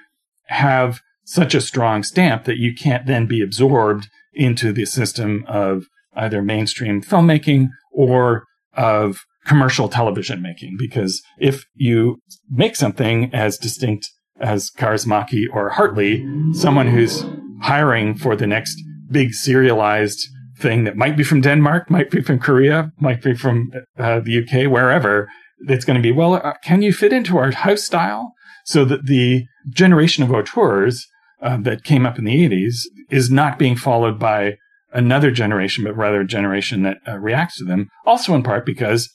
have such a strong stamp that you can't then be absorbed into the system of either mainstream filmmaking or of commercial television making. Because if you make something as distinct as Kaurismäki or Hartley, someone who's hiring for the next big serialized thing that might be from Denmark, might be from Korea, might be from uh, the UK, wherever, it's going to be, well, uh, can you fit into our house style? So that the generation of auteurs uh, that came up in the 80s is not being followed by another generation, but rather a generation that uh, reacts to them. Also, in part because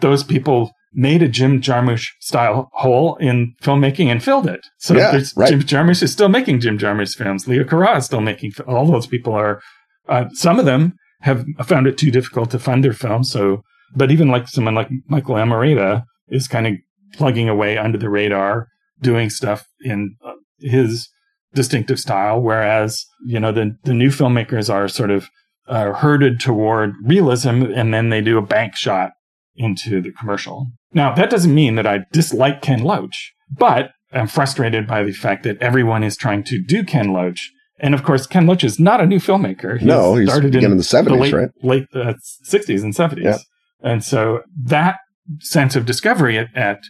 those people made a Jim Jarmusch style hole in filmmaking and filled it. So Yeah, right. Jim Jarmusch is still making Jim Jarmusch films. Leo Carax is still making. All those people are. Uh, some of them have found it too difficult to fund their films. So, but even like someone like Michael Almereyda is kind of plugging away under the radar, doing stuff in uh, his distinctive style. Whereas, you know, the, the new filmmakers are sort of uh, herded toward realism and then they do a bank shot into the commercial. Now, that doesn't mean that I dislike Ken Loach, but I'm frustrated by the fact that everyone is trying to do Ken Loach. And of course, Ken Loach is not a new filmmaker. No, he started in the 70s, late, right? late uh, 60s and 70s. Yeah. And so that sense of discovery at, at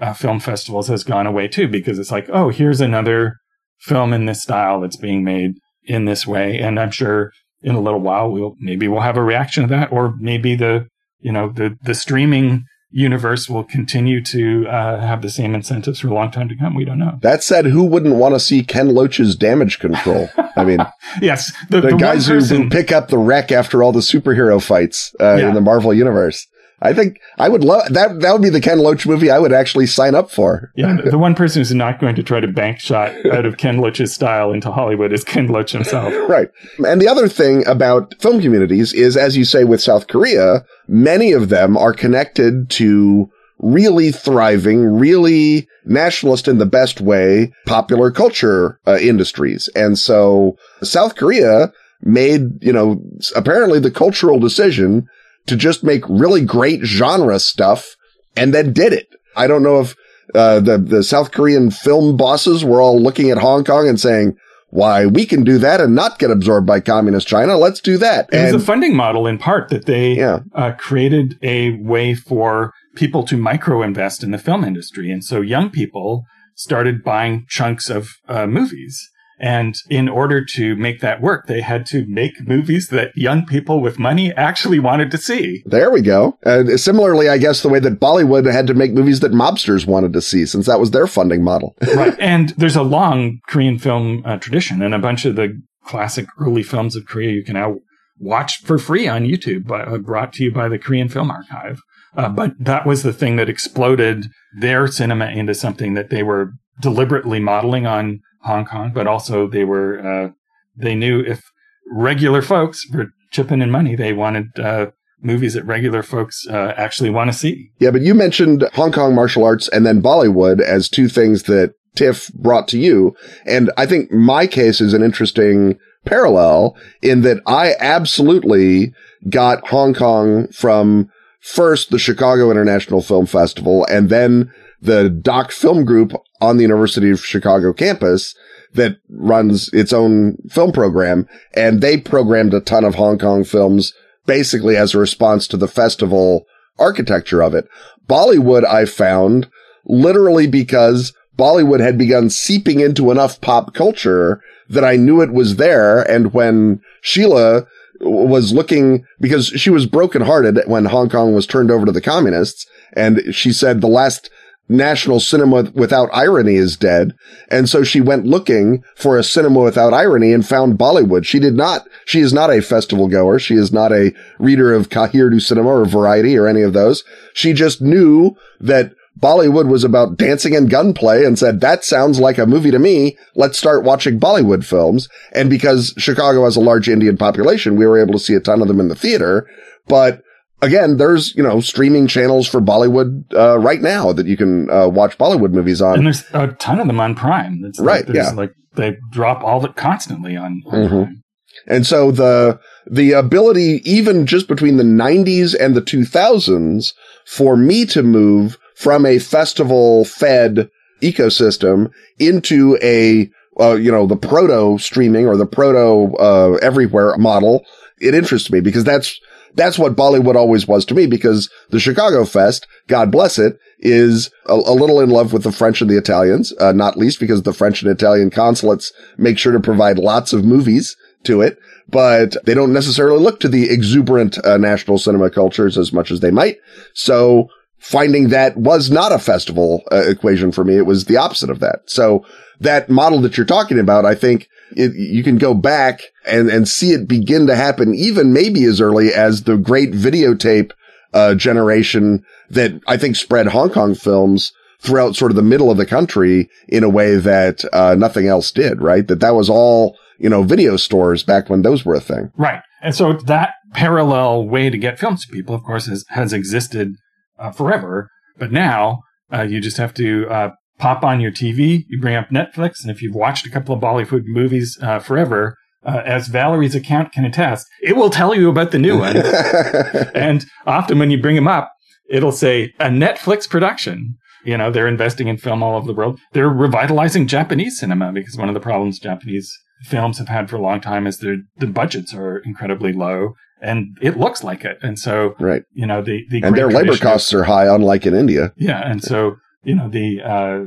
uh, film festivals has gone away too, because it's like, oh, here's another film in this style that's being made in this way. And I'm sure in a little while we'll maybe we'll have a reaction to that, or maybe the you know the the streaming universe will continue to uh, have the same incentives for a long time to come. We don't know. That said, who wouldn't want to see Ken Loach's damage control? I mean, Yes, the, the, the guys who, person- who pick up the wreck after all the superhero fights uh, Yeah. in the Marvel universe. I think I would love that. That would be the Ken Loach movie I would actually sign up for. Yeah, the- one person who's not going to try to bank shot out of Ken Loach's style into Hollywood is Ken Loach himself. Right. And the other thing about film communities is, as you say with South Korea, many of them are connected to really thriving, really nationalist in the best way, popular culture uh, industries. And so South Korea made, you know, apparently the cultural decision to just make really great genre stuff and then did it. I don't know if uh, the, the South Korean film bosses were all looking at Hong Kong and saying, why we can do that and not get absorbed by communist China. Let's do that. It and, was a funding model in part that they Yeah. uh, created a way for people to micro invest in the film industry. And so young people started buying chunks of uh, movies. And in order to make that work, they had to make movies that young people with money actually wanted to see. there we go. Uh, similarly, I guess the way that Bollywood had to make movies that mobsters wanted to see since that was their funding model. right. And there's a long Korean film uh, tradition, and a bunch of the classic early films of Korea you can now watch for free on YouTube, by, uh, brought to you by the Korean Film Archive. Uh, but that was the thing that exploded their cinema into something that they were deliberately modeling on Hong Kong, but also they were uh, they knew if regular folks were chipping in money, they wanted uh, movies that regular folks uh, actually want to see. Yeah, but you mentioned Hong Kong martial arts and then Bollywood as two things that TIFF brought to you. And I think my case is an interesting parallel in that I absolutely got Hong Kong from first the Chicago International Film Festival and then the Doc Film Group on the University of Chicago campus that runs its own film program. And they programmed a ton of Hong Kong films basically as a response to the festival architecture of it. Bollywood, I found literally because Bollywood had begun seeping into enough pop culture that I knew it was there. And when Sheila was looking, because she was brokenhearted when Hong Kong was turned over to the communists, and she said the last national cinema without irony is dead. And so she went looking for a cinema without irony and found Bollywood. She did not, she is not a festival goer. She is not a reader of Cahiers du Cinema or Variety or any of those. She just knew that Bollywood was about dancing and gunplay and said, that sounds like a movie to me. Let's start watching Bollywood films. And because Chicago has a large Indian population, we were able to see a ton of them in the theater. But again, there's, you know, streaming channels for Bollywood, uh, right now that you can, uh, watch Bollywood movies on. And there's a ton of them on Prime. It's Right, there's yeah. Like they drop all the constantly on, on Mhm. Prime. And so the, the ability, even just between the 90s and the 2000s, for me to move from a festival fed ecosystem into a, uh, you know, the proto streaming or the proto, uh, everywhere model, it interests me because that's, that's what Bollywood always was to me because the Chicago Fest, God bless it, is a, a little in love with the French and the Italians, uh, not least because the French and Italian consulates make sure to provide lots of movies to it, but they don't necessarily look to the exuberant uh, national cinema cultures as much as they might. So finding that was not a festival uh, equation for me. It was the opposite of that. So that model that you're talking about, I think it, you can go back and, and see it begin to happen even maybe as early as the great videotape, uh, generation that I think spread Hong Kong films throughout sort of the middle of the country in a way that, uh, nothing else did, right? That that was all, you know, video stores back when those were a thing. Right. And so that parallel way to get films to people, of course, has, has existed uh, forever. But now uh, you just have to uh, pop on your TV, you bring up Netflix, and if you've watched a couple of Bollywood movies uh, forever, uh, as Valerie's account can attest, it will tell you about the new one. and often when you bring them up, it'll say a Netflix production. You know, they're investing in film all over the world. They're revitalizing Japanese cinema because one of the problems Japanese films have had for a long time is their the budgets are incredibly low and it looks like it. And so, right. you know, the, the And their labor of- costs are high, unlike in India. yeah, and so you know the uh,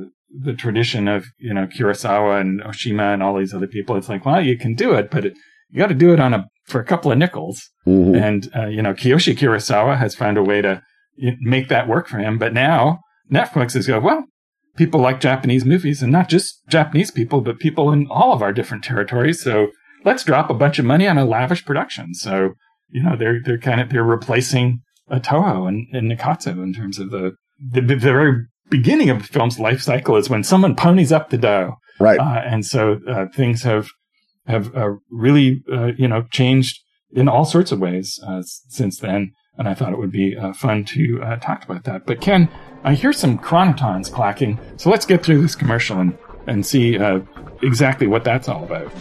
the tradition of you know Kurosawa and Oshima and all these other people. It's like, well, you can do it, but it, you got to do it on a for a couple of nickels. Mhm. And uh, you know, Kiyoshi Kurosawa has found a way to make that work for him. But now Netflix is go, well, people like Japanese movies, and not just Japanese people, but people in all of our different territories. So let's drop a bunch of money on a lavish production. So you know, they're they're kind of they're replacing a Toho and, and Nikatsu in terms of the, the the very beginning of the film's life cycle is when someone ponies up the dough, Right. uh, and so uh, things have have uh, really uh, you know changed in all sorts of ways uh, since then. And I thought it would be uh, fun to uh, talk about that. But Ken, I hear some chronotons clacking, so let's get through this commercial and and see uh, exactly what that's all about.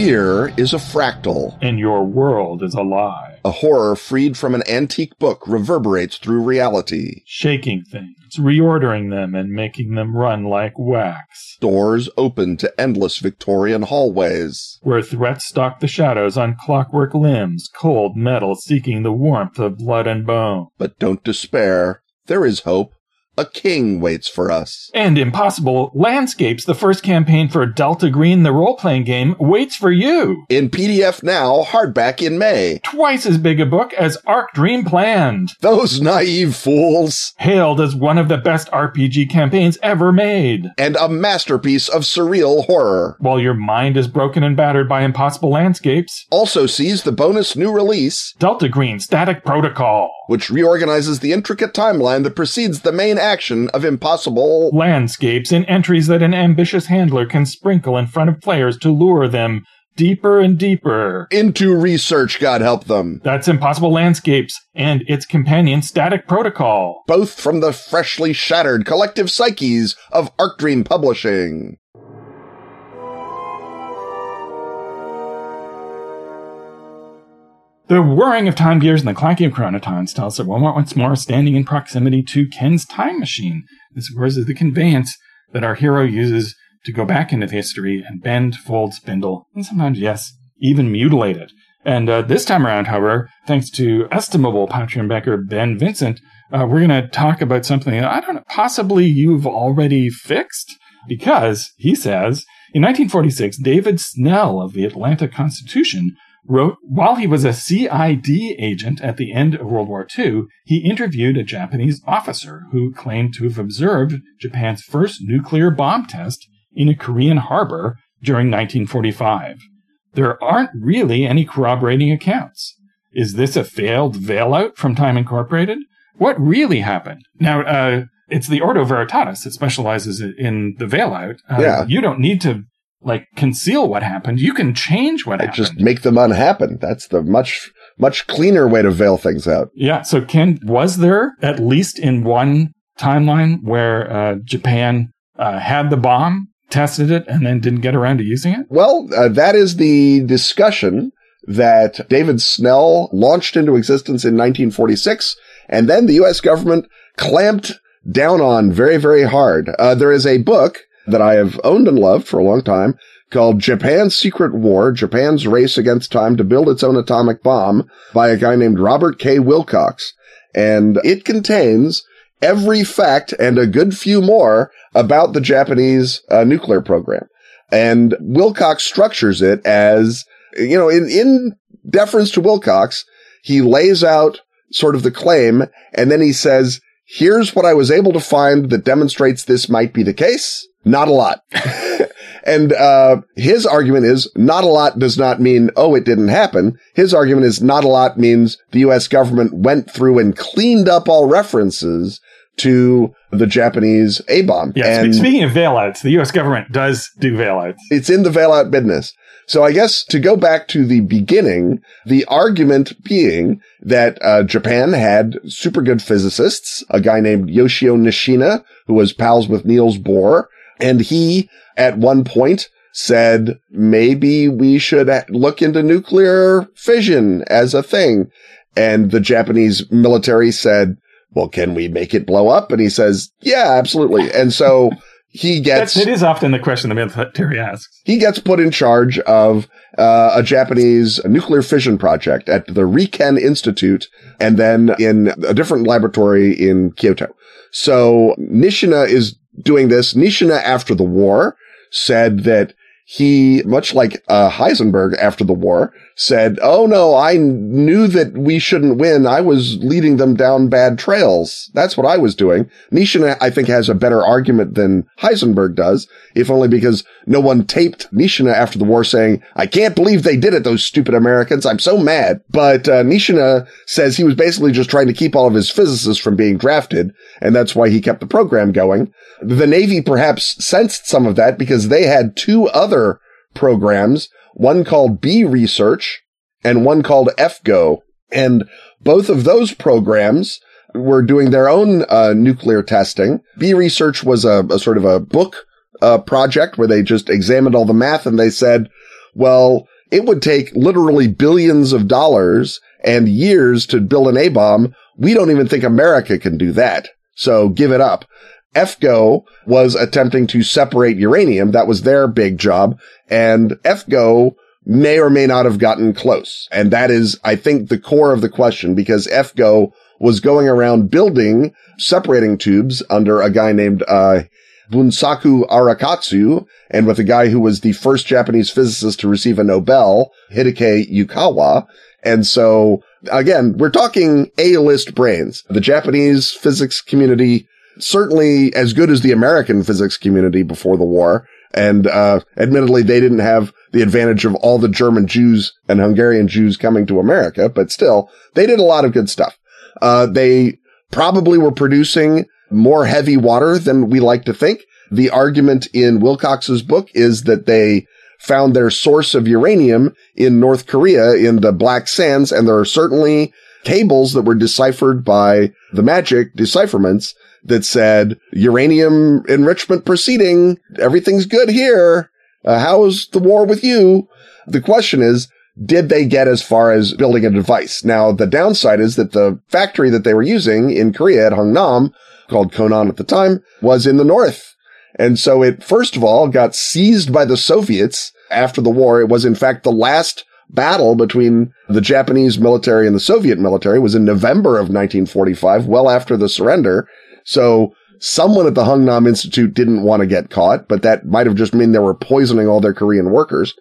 Fear is a fractal. And your world is a lie. A horror freed from an antique book reverberates through reality. Shaking things, reordering them, and making them run like wax. Doors open to endless Victorian hallways. Where threats stalk the shadows on clockwork limbs, cold metal seeking the warmth of blood and bone. But don't despair. There is hope. A king waits for us. And Impossible Landscapes, the first campaign for Delta Green, the role playing game, waits for you. In PDF now, hardback in May. Twice as big a book as Arc Dream planned. Those naive fools. Hailed as one of the best RPG campaigns ever made. And a masterpiece of surreal horror. While your mind is broken and battered by Impossible Landscapes. Also sees the bonus new release Delta Green Static Protocol which reorganizes the intricate timeline that precedes the main action of Impossible landscapes and entries that an ambitious handler can sprinkle in front of players to lure them deeper and deeper into research, God help them. That's Impossible Landscapes and its companion Static Protocol. Both from the freshly shattered collective psyches of Arc Dream Publishing. The whirring of time gears and the clacking of chronotons tells that Wilmot once more standing in proximity to Ken's time machine. This, of course, is the conveyance that our hero uses to go back into history and bend, fold, spindle, and sometimes, yes, even mutilate it. And uh, this time around, however, thanks to estimable Patreon backer Ben Vincent, uh, we're going to talk about something that I don't know, possibly you've already fixed. Because, he says, in 1946, David Snell of the Atlanta Constitution wrote while he was a CID agent at the end of World War II, he interviewed a Japanese officer who claimed to have observed Japan's first nuclear bomb test in a Korean harbor during 1945. There aren't really any corroborating accounts. Is this a failed veil-out from Time Incorporated? What really happened? Now, uh, it's the Ordo Veritatis that specializes in the veil-out. Uh, yeah. You don't need to like conceal what happened. You can change what happened. Just make them unhappen. That's the much much cleaner way to veil things out. Yeah. So Ken, was there at least in one timeline where uh, Japan uh, had the bomb, tested it, and then didn't get around to using it? Well, uh, that is the discussion that David Snell launched into existence in 1946, and then the U.S. government clamped down on very, very hard. Uh, there is a book that I have owned and loved for a long time called Japan's Secret War, Japan's Race Against Time to Build Its Own Atomic Bomb by a guy named Robert K. Wilcox. And it contains every fact and a good few more about the Japanese uh, nuclear program. And Wilcox structures it as, you know, in, in deference to Wilcox, he lays out sort of the claim and then he says, here's what I was able to find that demonstrates this might be the case. Not a lot. and uh, his argument is not a lot does not mean, oh, it didn't happen. His argument is not a lot means the U.S. government went through and cleaned up all references to the Japanese A bomb. Yeah, and speaking of bailouts, the U.S. government does do bailouts. It's in the bailout business. So I guess to go back to the beginning, the argument being that uh, Japan had super good physicists, a guy named Yoshio Nishina, who was pals with Niels Bohr, and he, at one point, said, maybe we should look into nuclear fission as a thing. And the Japanese military said, well, can we make it blow up? And he says, yeah, absolutely. And so he gets, That- it is often the question the military asks. he gets put in charge of uh, a Japanese nuclear fission project at the Riken Institute and then in a different laboratory in Kyoto. So Nishina is doing this. Nishina after the war said that he, much like uh, Heisenberg after the war, said, Oh no, I knew that we shouldn't win. I was leading them down bad trails. That's what I was doing. Nishina, I think, has a better argument than Heisenberg does, if only because no one taped Nishina after the war saying, I can't believe they did it, those stupid Americans. I'm so mad. But uh, Nishina says he was basically just trying to keep all of his physicists from being drafted, and that's why he kept the program going. The Navy perhaps sensed some of that because they had two other programs, one called B Research and one called FGO. And both of those programs were doing their own uh, nuclear testing. B Research was a, a sort of a book uh, project where they just examined all the math and they said, Well, it would take literally billions of dollars and years to build an A-bomb. We don't even think America can do that. So give it up. F-Go was attempting to separate uranium. That was their big job. And F-Go may or may not have gotten close. And that is, I think, the core of the question because F-Go was going around building separating tubes under a guy named, uh, Bunsaku Arakatsu and with a guy who was the first Japanese physicist to receive a Nobel, Hideki Yukawa. And so again, we're talking A-list brains. The Japanese physics community, certainly as good as the American physics community before the war. And, uh, admittedly, they didn't have the advantage of all the German Jews and Hungarian Jews coming to America, but still, they did a lot of good stuff. Uh, they probably were producing more heavy water than we like to think. The argument in Wilcox's book is that they found their source of uranium in North Korea in the Black Sands, and there are certainly cables that were deciphered by the magic decipherments that said uranium enrichment proceeding. Everything's good here. Uh, how's the war with you? The question is, did they get as far as building a device? Now, the downside is that the factory that they were using in Korea at Hungnam, called Konan at the time, was in the north. And so it, first of all, got seized by the Soviets after the war. It was, in fact, the last battle between the Japanese military and the Soviet military was in November of 1945, well after the surrender. So someone at the Hungnam Institute didn't want to get caught, but that might have just meant they were poisoning all their Korean workers.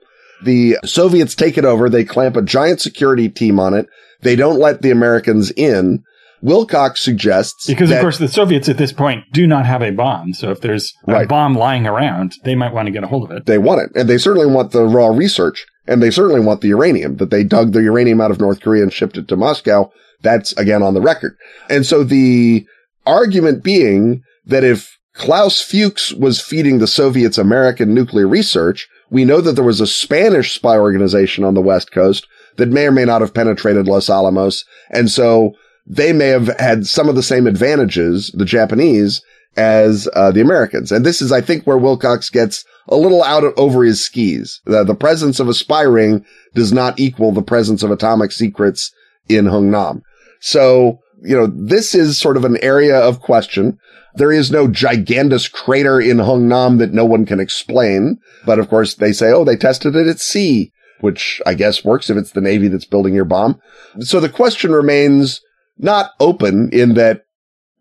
The Soviets take it over. They clamp a giant security team on it. They don't let the Americans in. Wilcox suggests because, of course, the Soviets at this point do not have a bomb. So if there's a Right. bomb lying around, they might want to get a hold of it. they want it, and they certainly want the raw research, and they certainly want the uranium that they dug the uranium out of North Korea and shipped it to Moscow. That's again on the record. And so the argument being that if Klaus Fuchs was feeding the Soviets American nuclear research, we know that there was a Spanish spy organization on the West Coast that may or may not have penetrated Los Alamos. And so they may have had some of the same advantages, the Japanese, as uh, the Americans. And this is, I think, where Wilcox gets a little out of, over his skis. The, the presence of a spy ring does not equal the presence of atomic secrets in Hungnam. So, you know, this is sort of an area of question. There is no gigantus crater in Hungnam that no one can explain. But of course, they say, oh, they tested it at sea, which I guess works if it's the Navy that's building your bomb. So the question remains not open in that,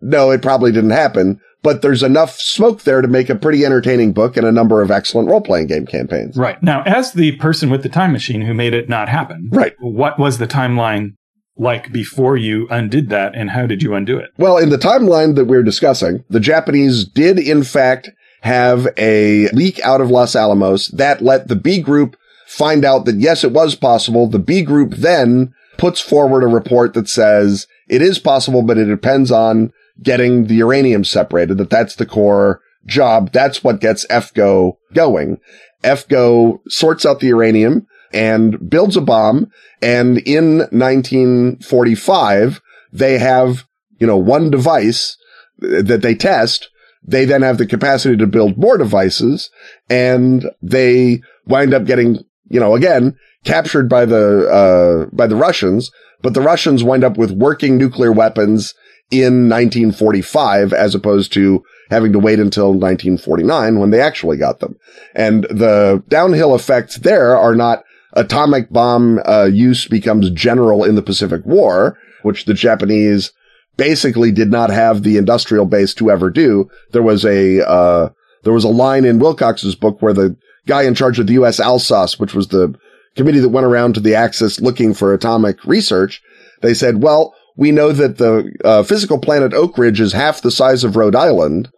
no, it probably didn't happen, but there's enough smoke there to make a pretty entertaining book and a number of excellent role-playing game campaigns. Right. Now, as the person with the time machine who made it not happen, Right. what was the timeline like before you undid that and how did you undo it? Well, in the timeline that we're discussing, the Japanese did in fact have a leak out of Los Alamos that let the B group find out that yes, it was possible. The B group then puts forward a report that says it is possible, but it depends on getting the uranium separated, that that's the core job. That's what gets F-Go going. F-Go sorts out the uranium and builds a bomb. And in 1945, they have, you know, one device that they test. They then have the capacity to build more devices and they wind up getting, you know, again, captured by the, uh, by the Russians, but the Russians wind up with working nuclear weapons in 1945 as opposed to having to wait until 1949 when they actually got them. And the downhill effects there are not atomic bomb uh, use becomes general in the Pacific War, which the Japanese basically did not have the industrial base to ever do. There was a uh, there was a line in Wilcox's book where the guy in charge of the U.S. Alsos, which was the committee that went around to the Axis looking for atomic research, they said, "Well, we know that the uh, physical planet Oak Ridge is half the size of Rhode Island."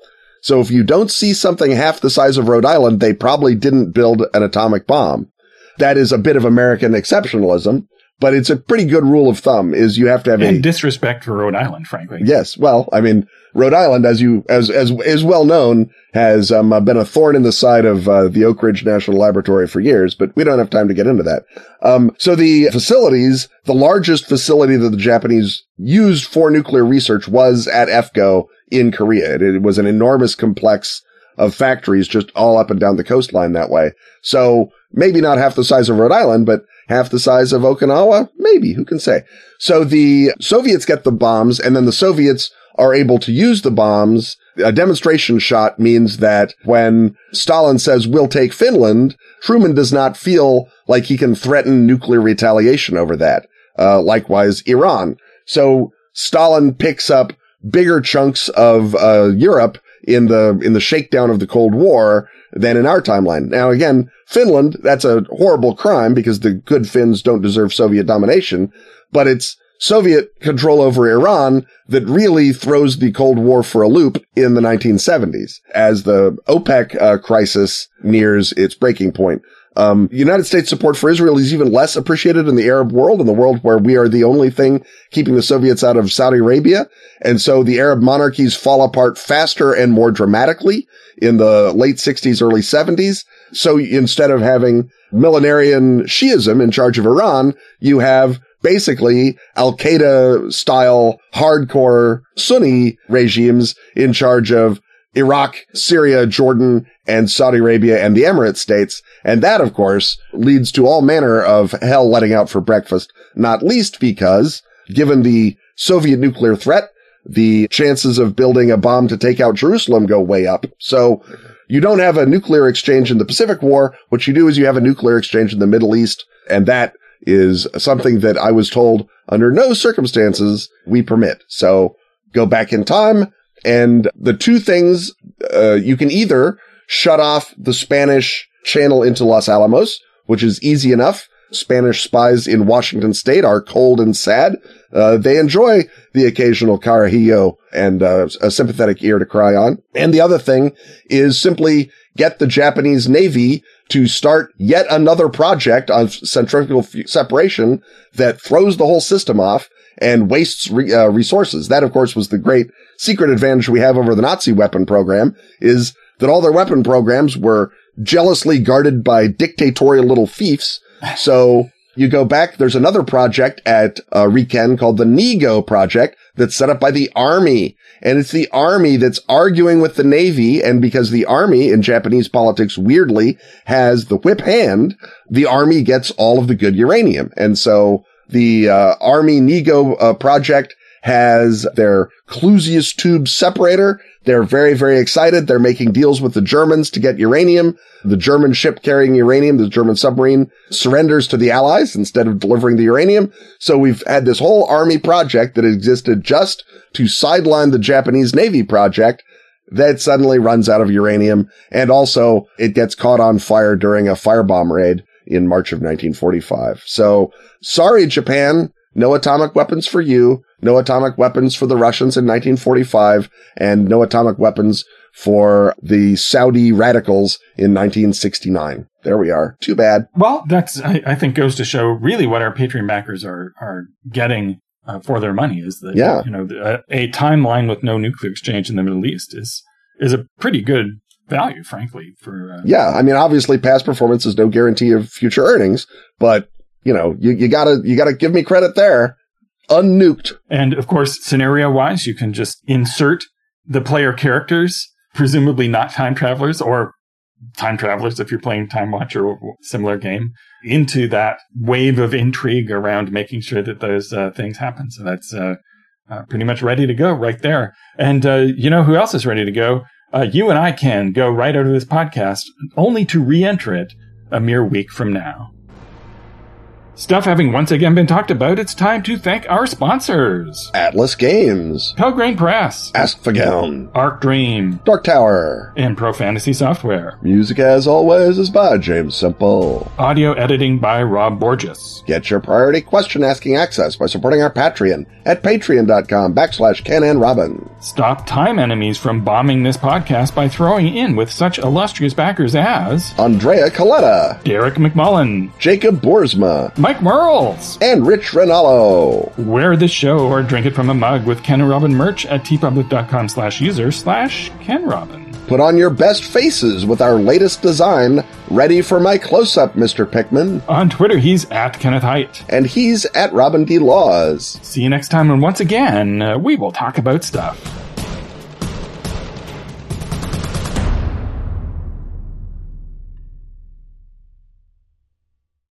So if you don't see something half the size of Rhode Island, they probably didn't build an atomic bomb that is a bit of American exceptionalism, but it's a pretty good rule of thumb is you have to have And a, disrespect for Rhode Island, frankly. yes. Well, I mean, Rhode Island, as you, as, as, is well known, has um, uh, been a thorn in the side of uh, the Oak Ridge National Laboratory for years, but we don't have time to get into that. Um, so the facilities, the largest facility that the Japanese used for nuclear research was at F-Go in Korea. It, it was an enormous complex of factories just all up and down the coastline that way. So maybe not half the size of Rhode Island, but half the size of Okinawa? Maybe. Who can say? So the Soviets get the bombs and then the Soviets are able to use the bombs. A demonstration shot means that when Stalin says, we'll take Finland, Truman does not feel like he can threaten nuclear retaliation over that. Uh, likewise, Iran. So Stalin picks up bigger chunks of, uh, Europe in the, in the shakedown of the Cold War than in our timeline. Now again, Finland, that's a horrible crime because the good Finns don't deserve Soviet domination, but it's Soviet control over Iran that really throws the Cold War for a loop in the 1970s as the OPEC uh, crisis nears its breaking point. Um, United States support for Israel is even less appreciated in the Arab world, in the world where we are the only thing keeping the Soviets out of Saudi Arabia. And so the Arab monarchies fall apart faster and more dramatically in the late 60s, early 70s. So instead of having millenarian Shiism in charge of Iran, you have basically Al Qaeda style hardcore Sunni regimes in charge of Iraq, Syria, Jordan, and Saudi Arabia and the Emirate states. And that, of course, leads to all manner of hell letting out for breakfast, not least because given the Soviet nuclear threat, the chances of building a bomb to take out Jerusalem go way up. So you don't have a nuclear exchange in the Pacific War. What you do is you have a nuclear exchange in the Middle East. And that is something that I was told under no circumstances we permit. So go back in time and the two things, uh, you can either shut off the Spanish channel into Los Alamos, which is easy enough. Spanish spies in Washington state are cold and sad. Uh, they enjoy the occasional carajillo and uh, a sympathetic ear to cry on. And the other thing is simply get the Japanese Navy to start yet another project on centrifugal separation that throws the whole system off and wastes re- uh, resources. That, of course, was the great secret advantage we have over the Nazi weapon program is that all their weapon programs were jealously guarded by dictatorial little fiefs. So you go back, there's another project at uh, Riken called the Ni-Go project that's set up by the army. And it's the army that's arguing with the navy. And because the army in Japanese politics weirdly has the whip hand, the army gets all of the good uranium. And so the uh, army Ni-Go uh, project has their Clusius tube separator. They're very, very excited. They're making deals with the Germans to get uranium. The German ship carrying uranium, the German submarine surrenders to the Allies instead of delivering the uranium. So we've had this whole army project that existed just to sideline the Japanese Navy project that suddenly runs out of uranium. And also it gets caught on fire during a firebomb raid in March of 1945. So sorry, Japan. No atomic weapons for you. No atomic weapons for the Russians in 1945 and no atomic weapons for the Saudi radicals in 1969. There we are. Too bad. Well, that's, I, I think goes to show really what our Patreon backers are, are getting uh, for their money is that, Yeah. you know, a, a timeline with no nuclear exchange in the Middle East is, is a pretty good value, frankly, for, uh, Yeah. I mean, obviously past performance is no guarantee of future earnings, but you know, you, you gotta, you gotta give me credit there. Unnuked. And of course, scenario wise, you can just insert the player characters, presumably not time travelers or time travelers if you're playing TimeWatch or similar game, into that wave of intrigue around making sure that those uh, things happen. So that's uh, uh, pretty much ready to go right there. And uh, you know who else is ready to go? Uh, you and I can go right out of this podcast, only to re enter it a mere week from now. Stuff having once again been talked about, it's time to thank our sponsors. Atlas Games. Pelgrane Press, Askfageln. Arc Dream, Dark Tower. and Pro Fantasy Software. Music as always is by James Semple. Audio editing by Rob Borges. Get your priority question asking access by supporting our Patreon at patreon.com backslash Ken and Robin. Stop time enemies from bombing this podcast by throwing in with such illustrious backers as Andrea Coletta, Derek McMullen, Jacob Boersma, Mike Merles. and Rich Rinaldo. Wear this show or drink it from a mug with Ken and Robin merch at teepublic.com slash user slash Ken Robin. Put on your best faces with our latest design, ready for my close-up, Mr. Pickman. On Twitter, he's at Kenneth Hite. And he's at Robin D. Laws. See you next time, and once again, uh, we will talk about stuff.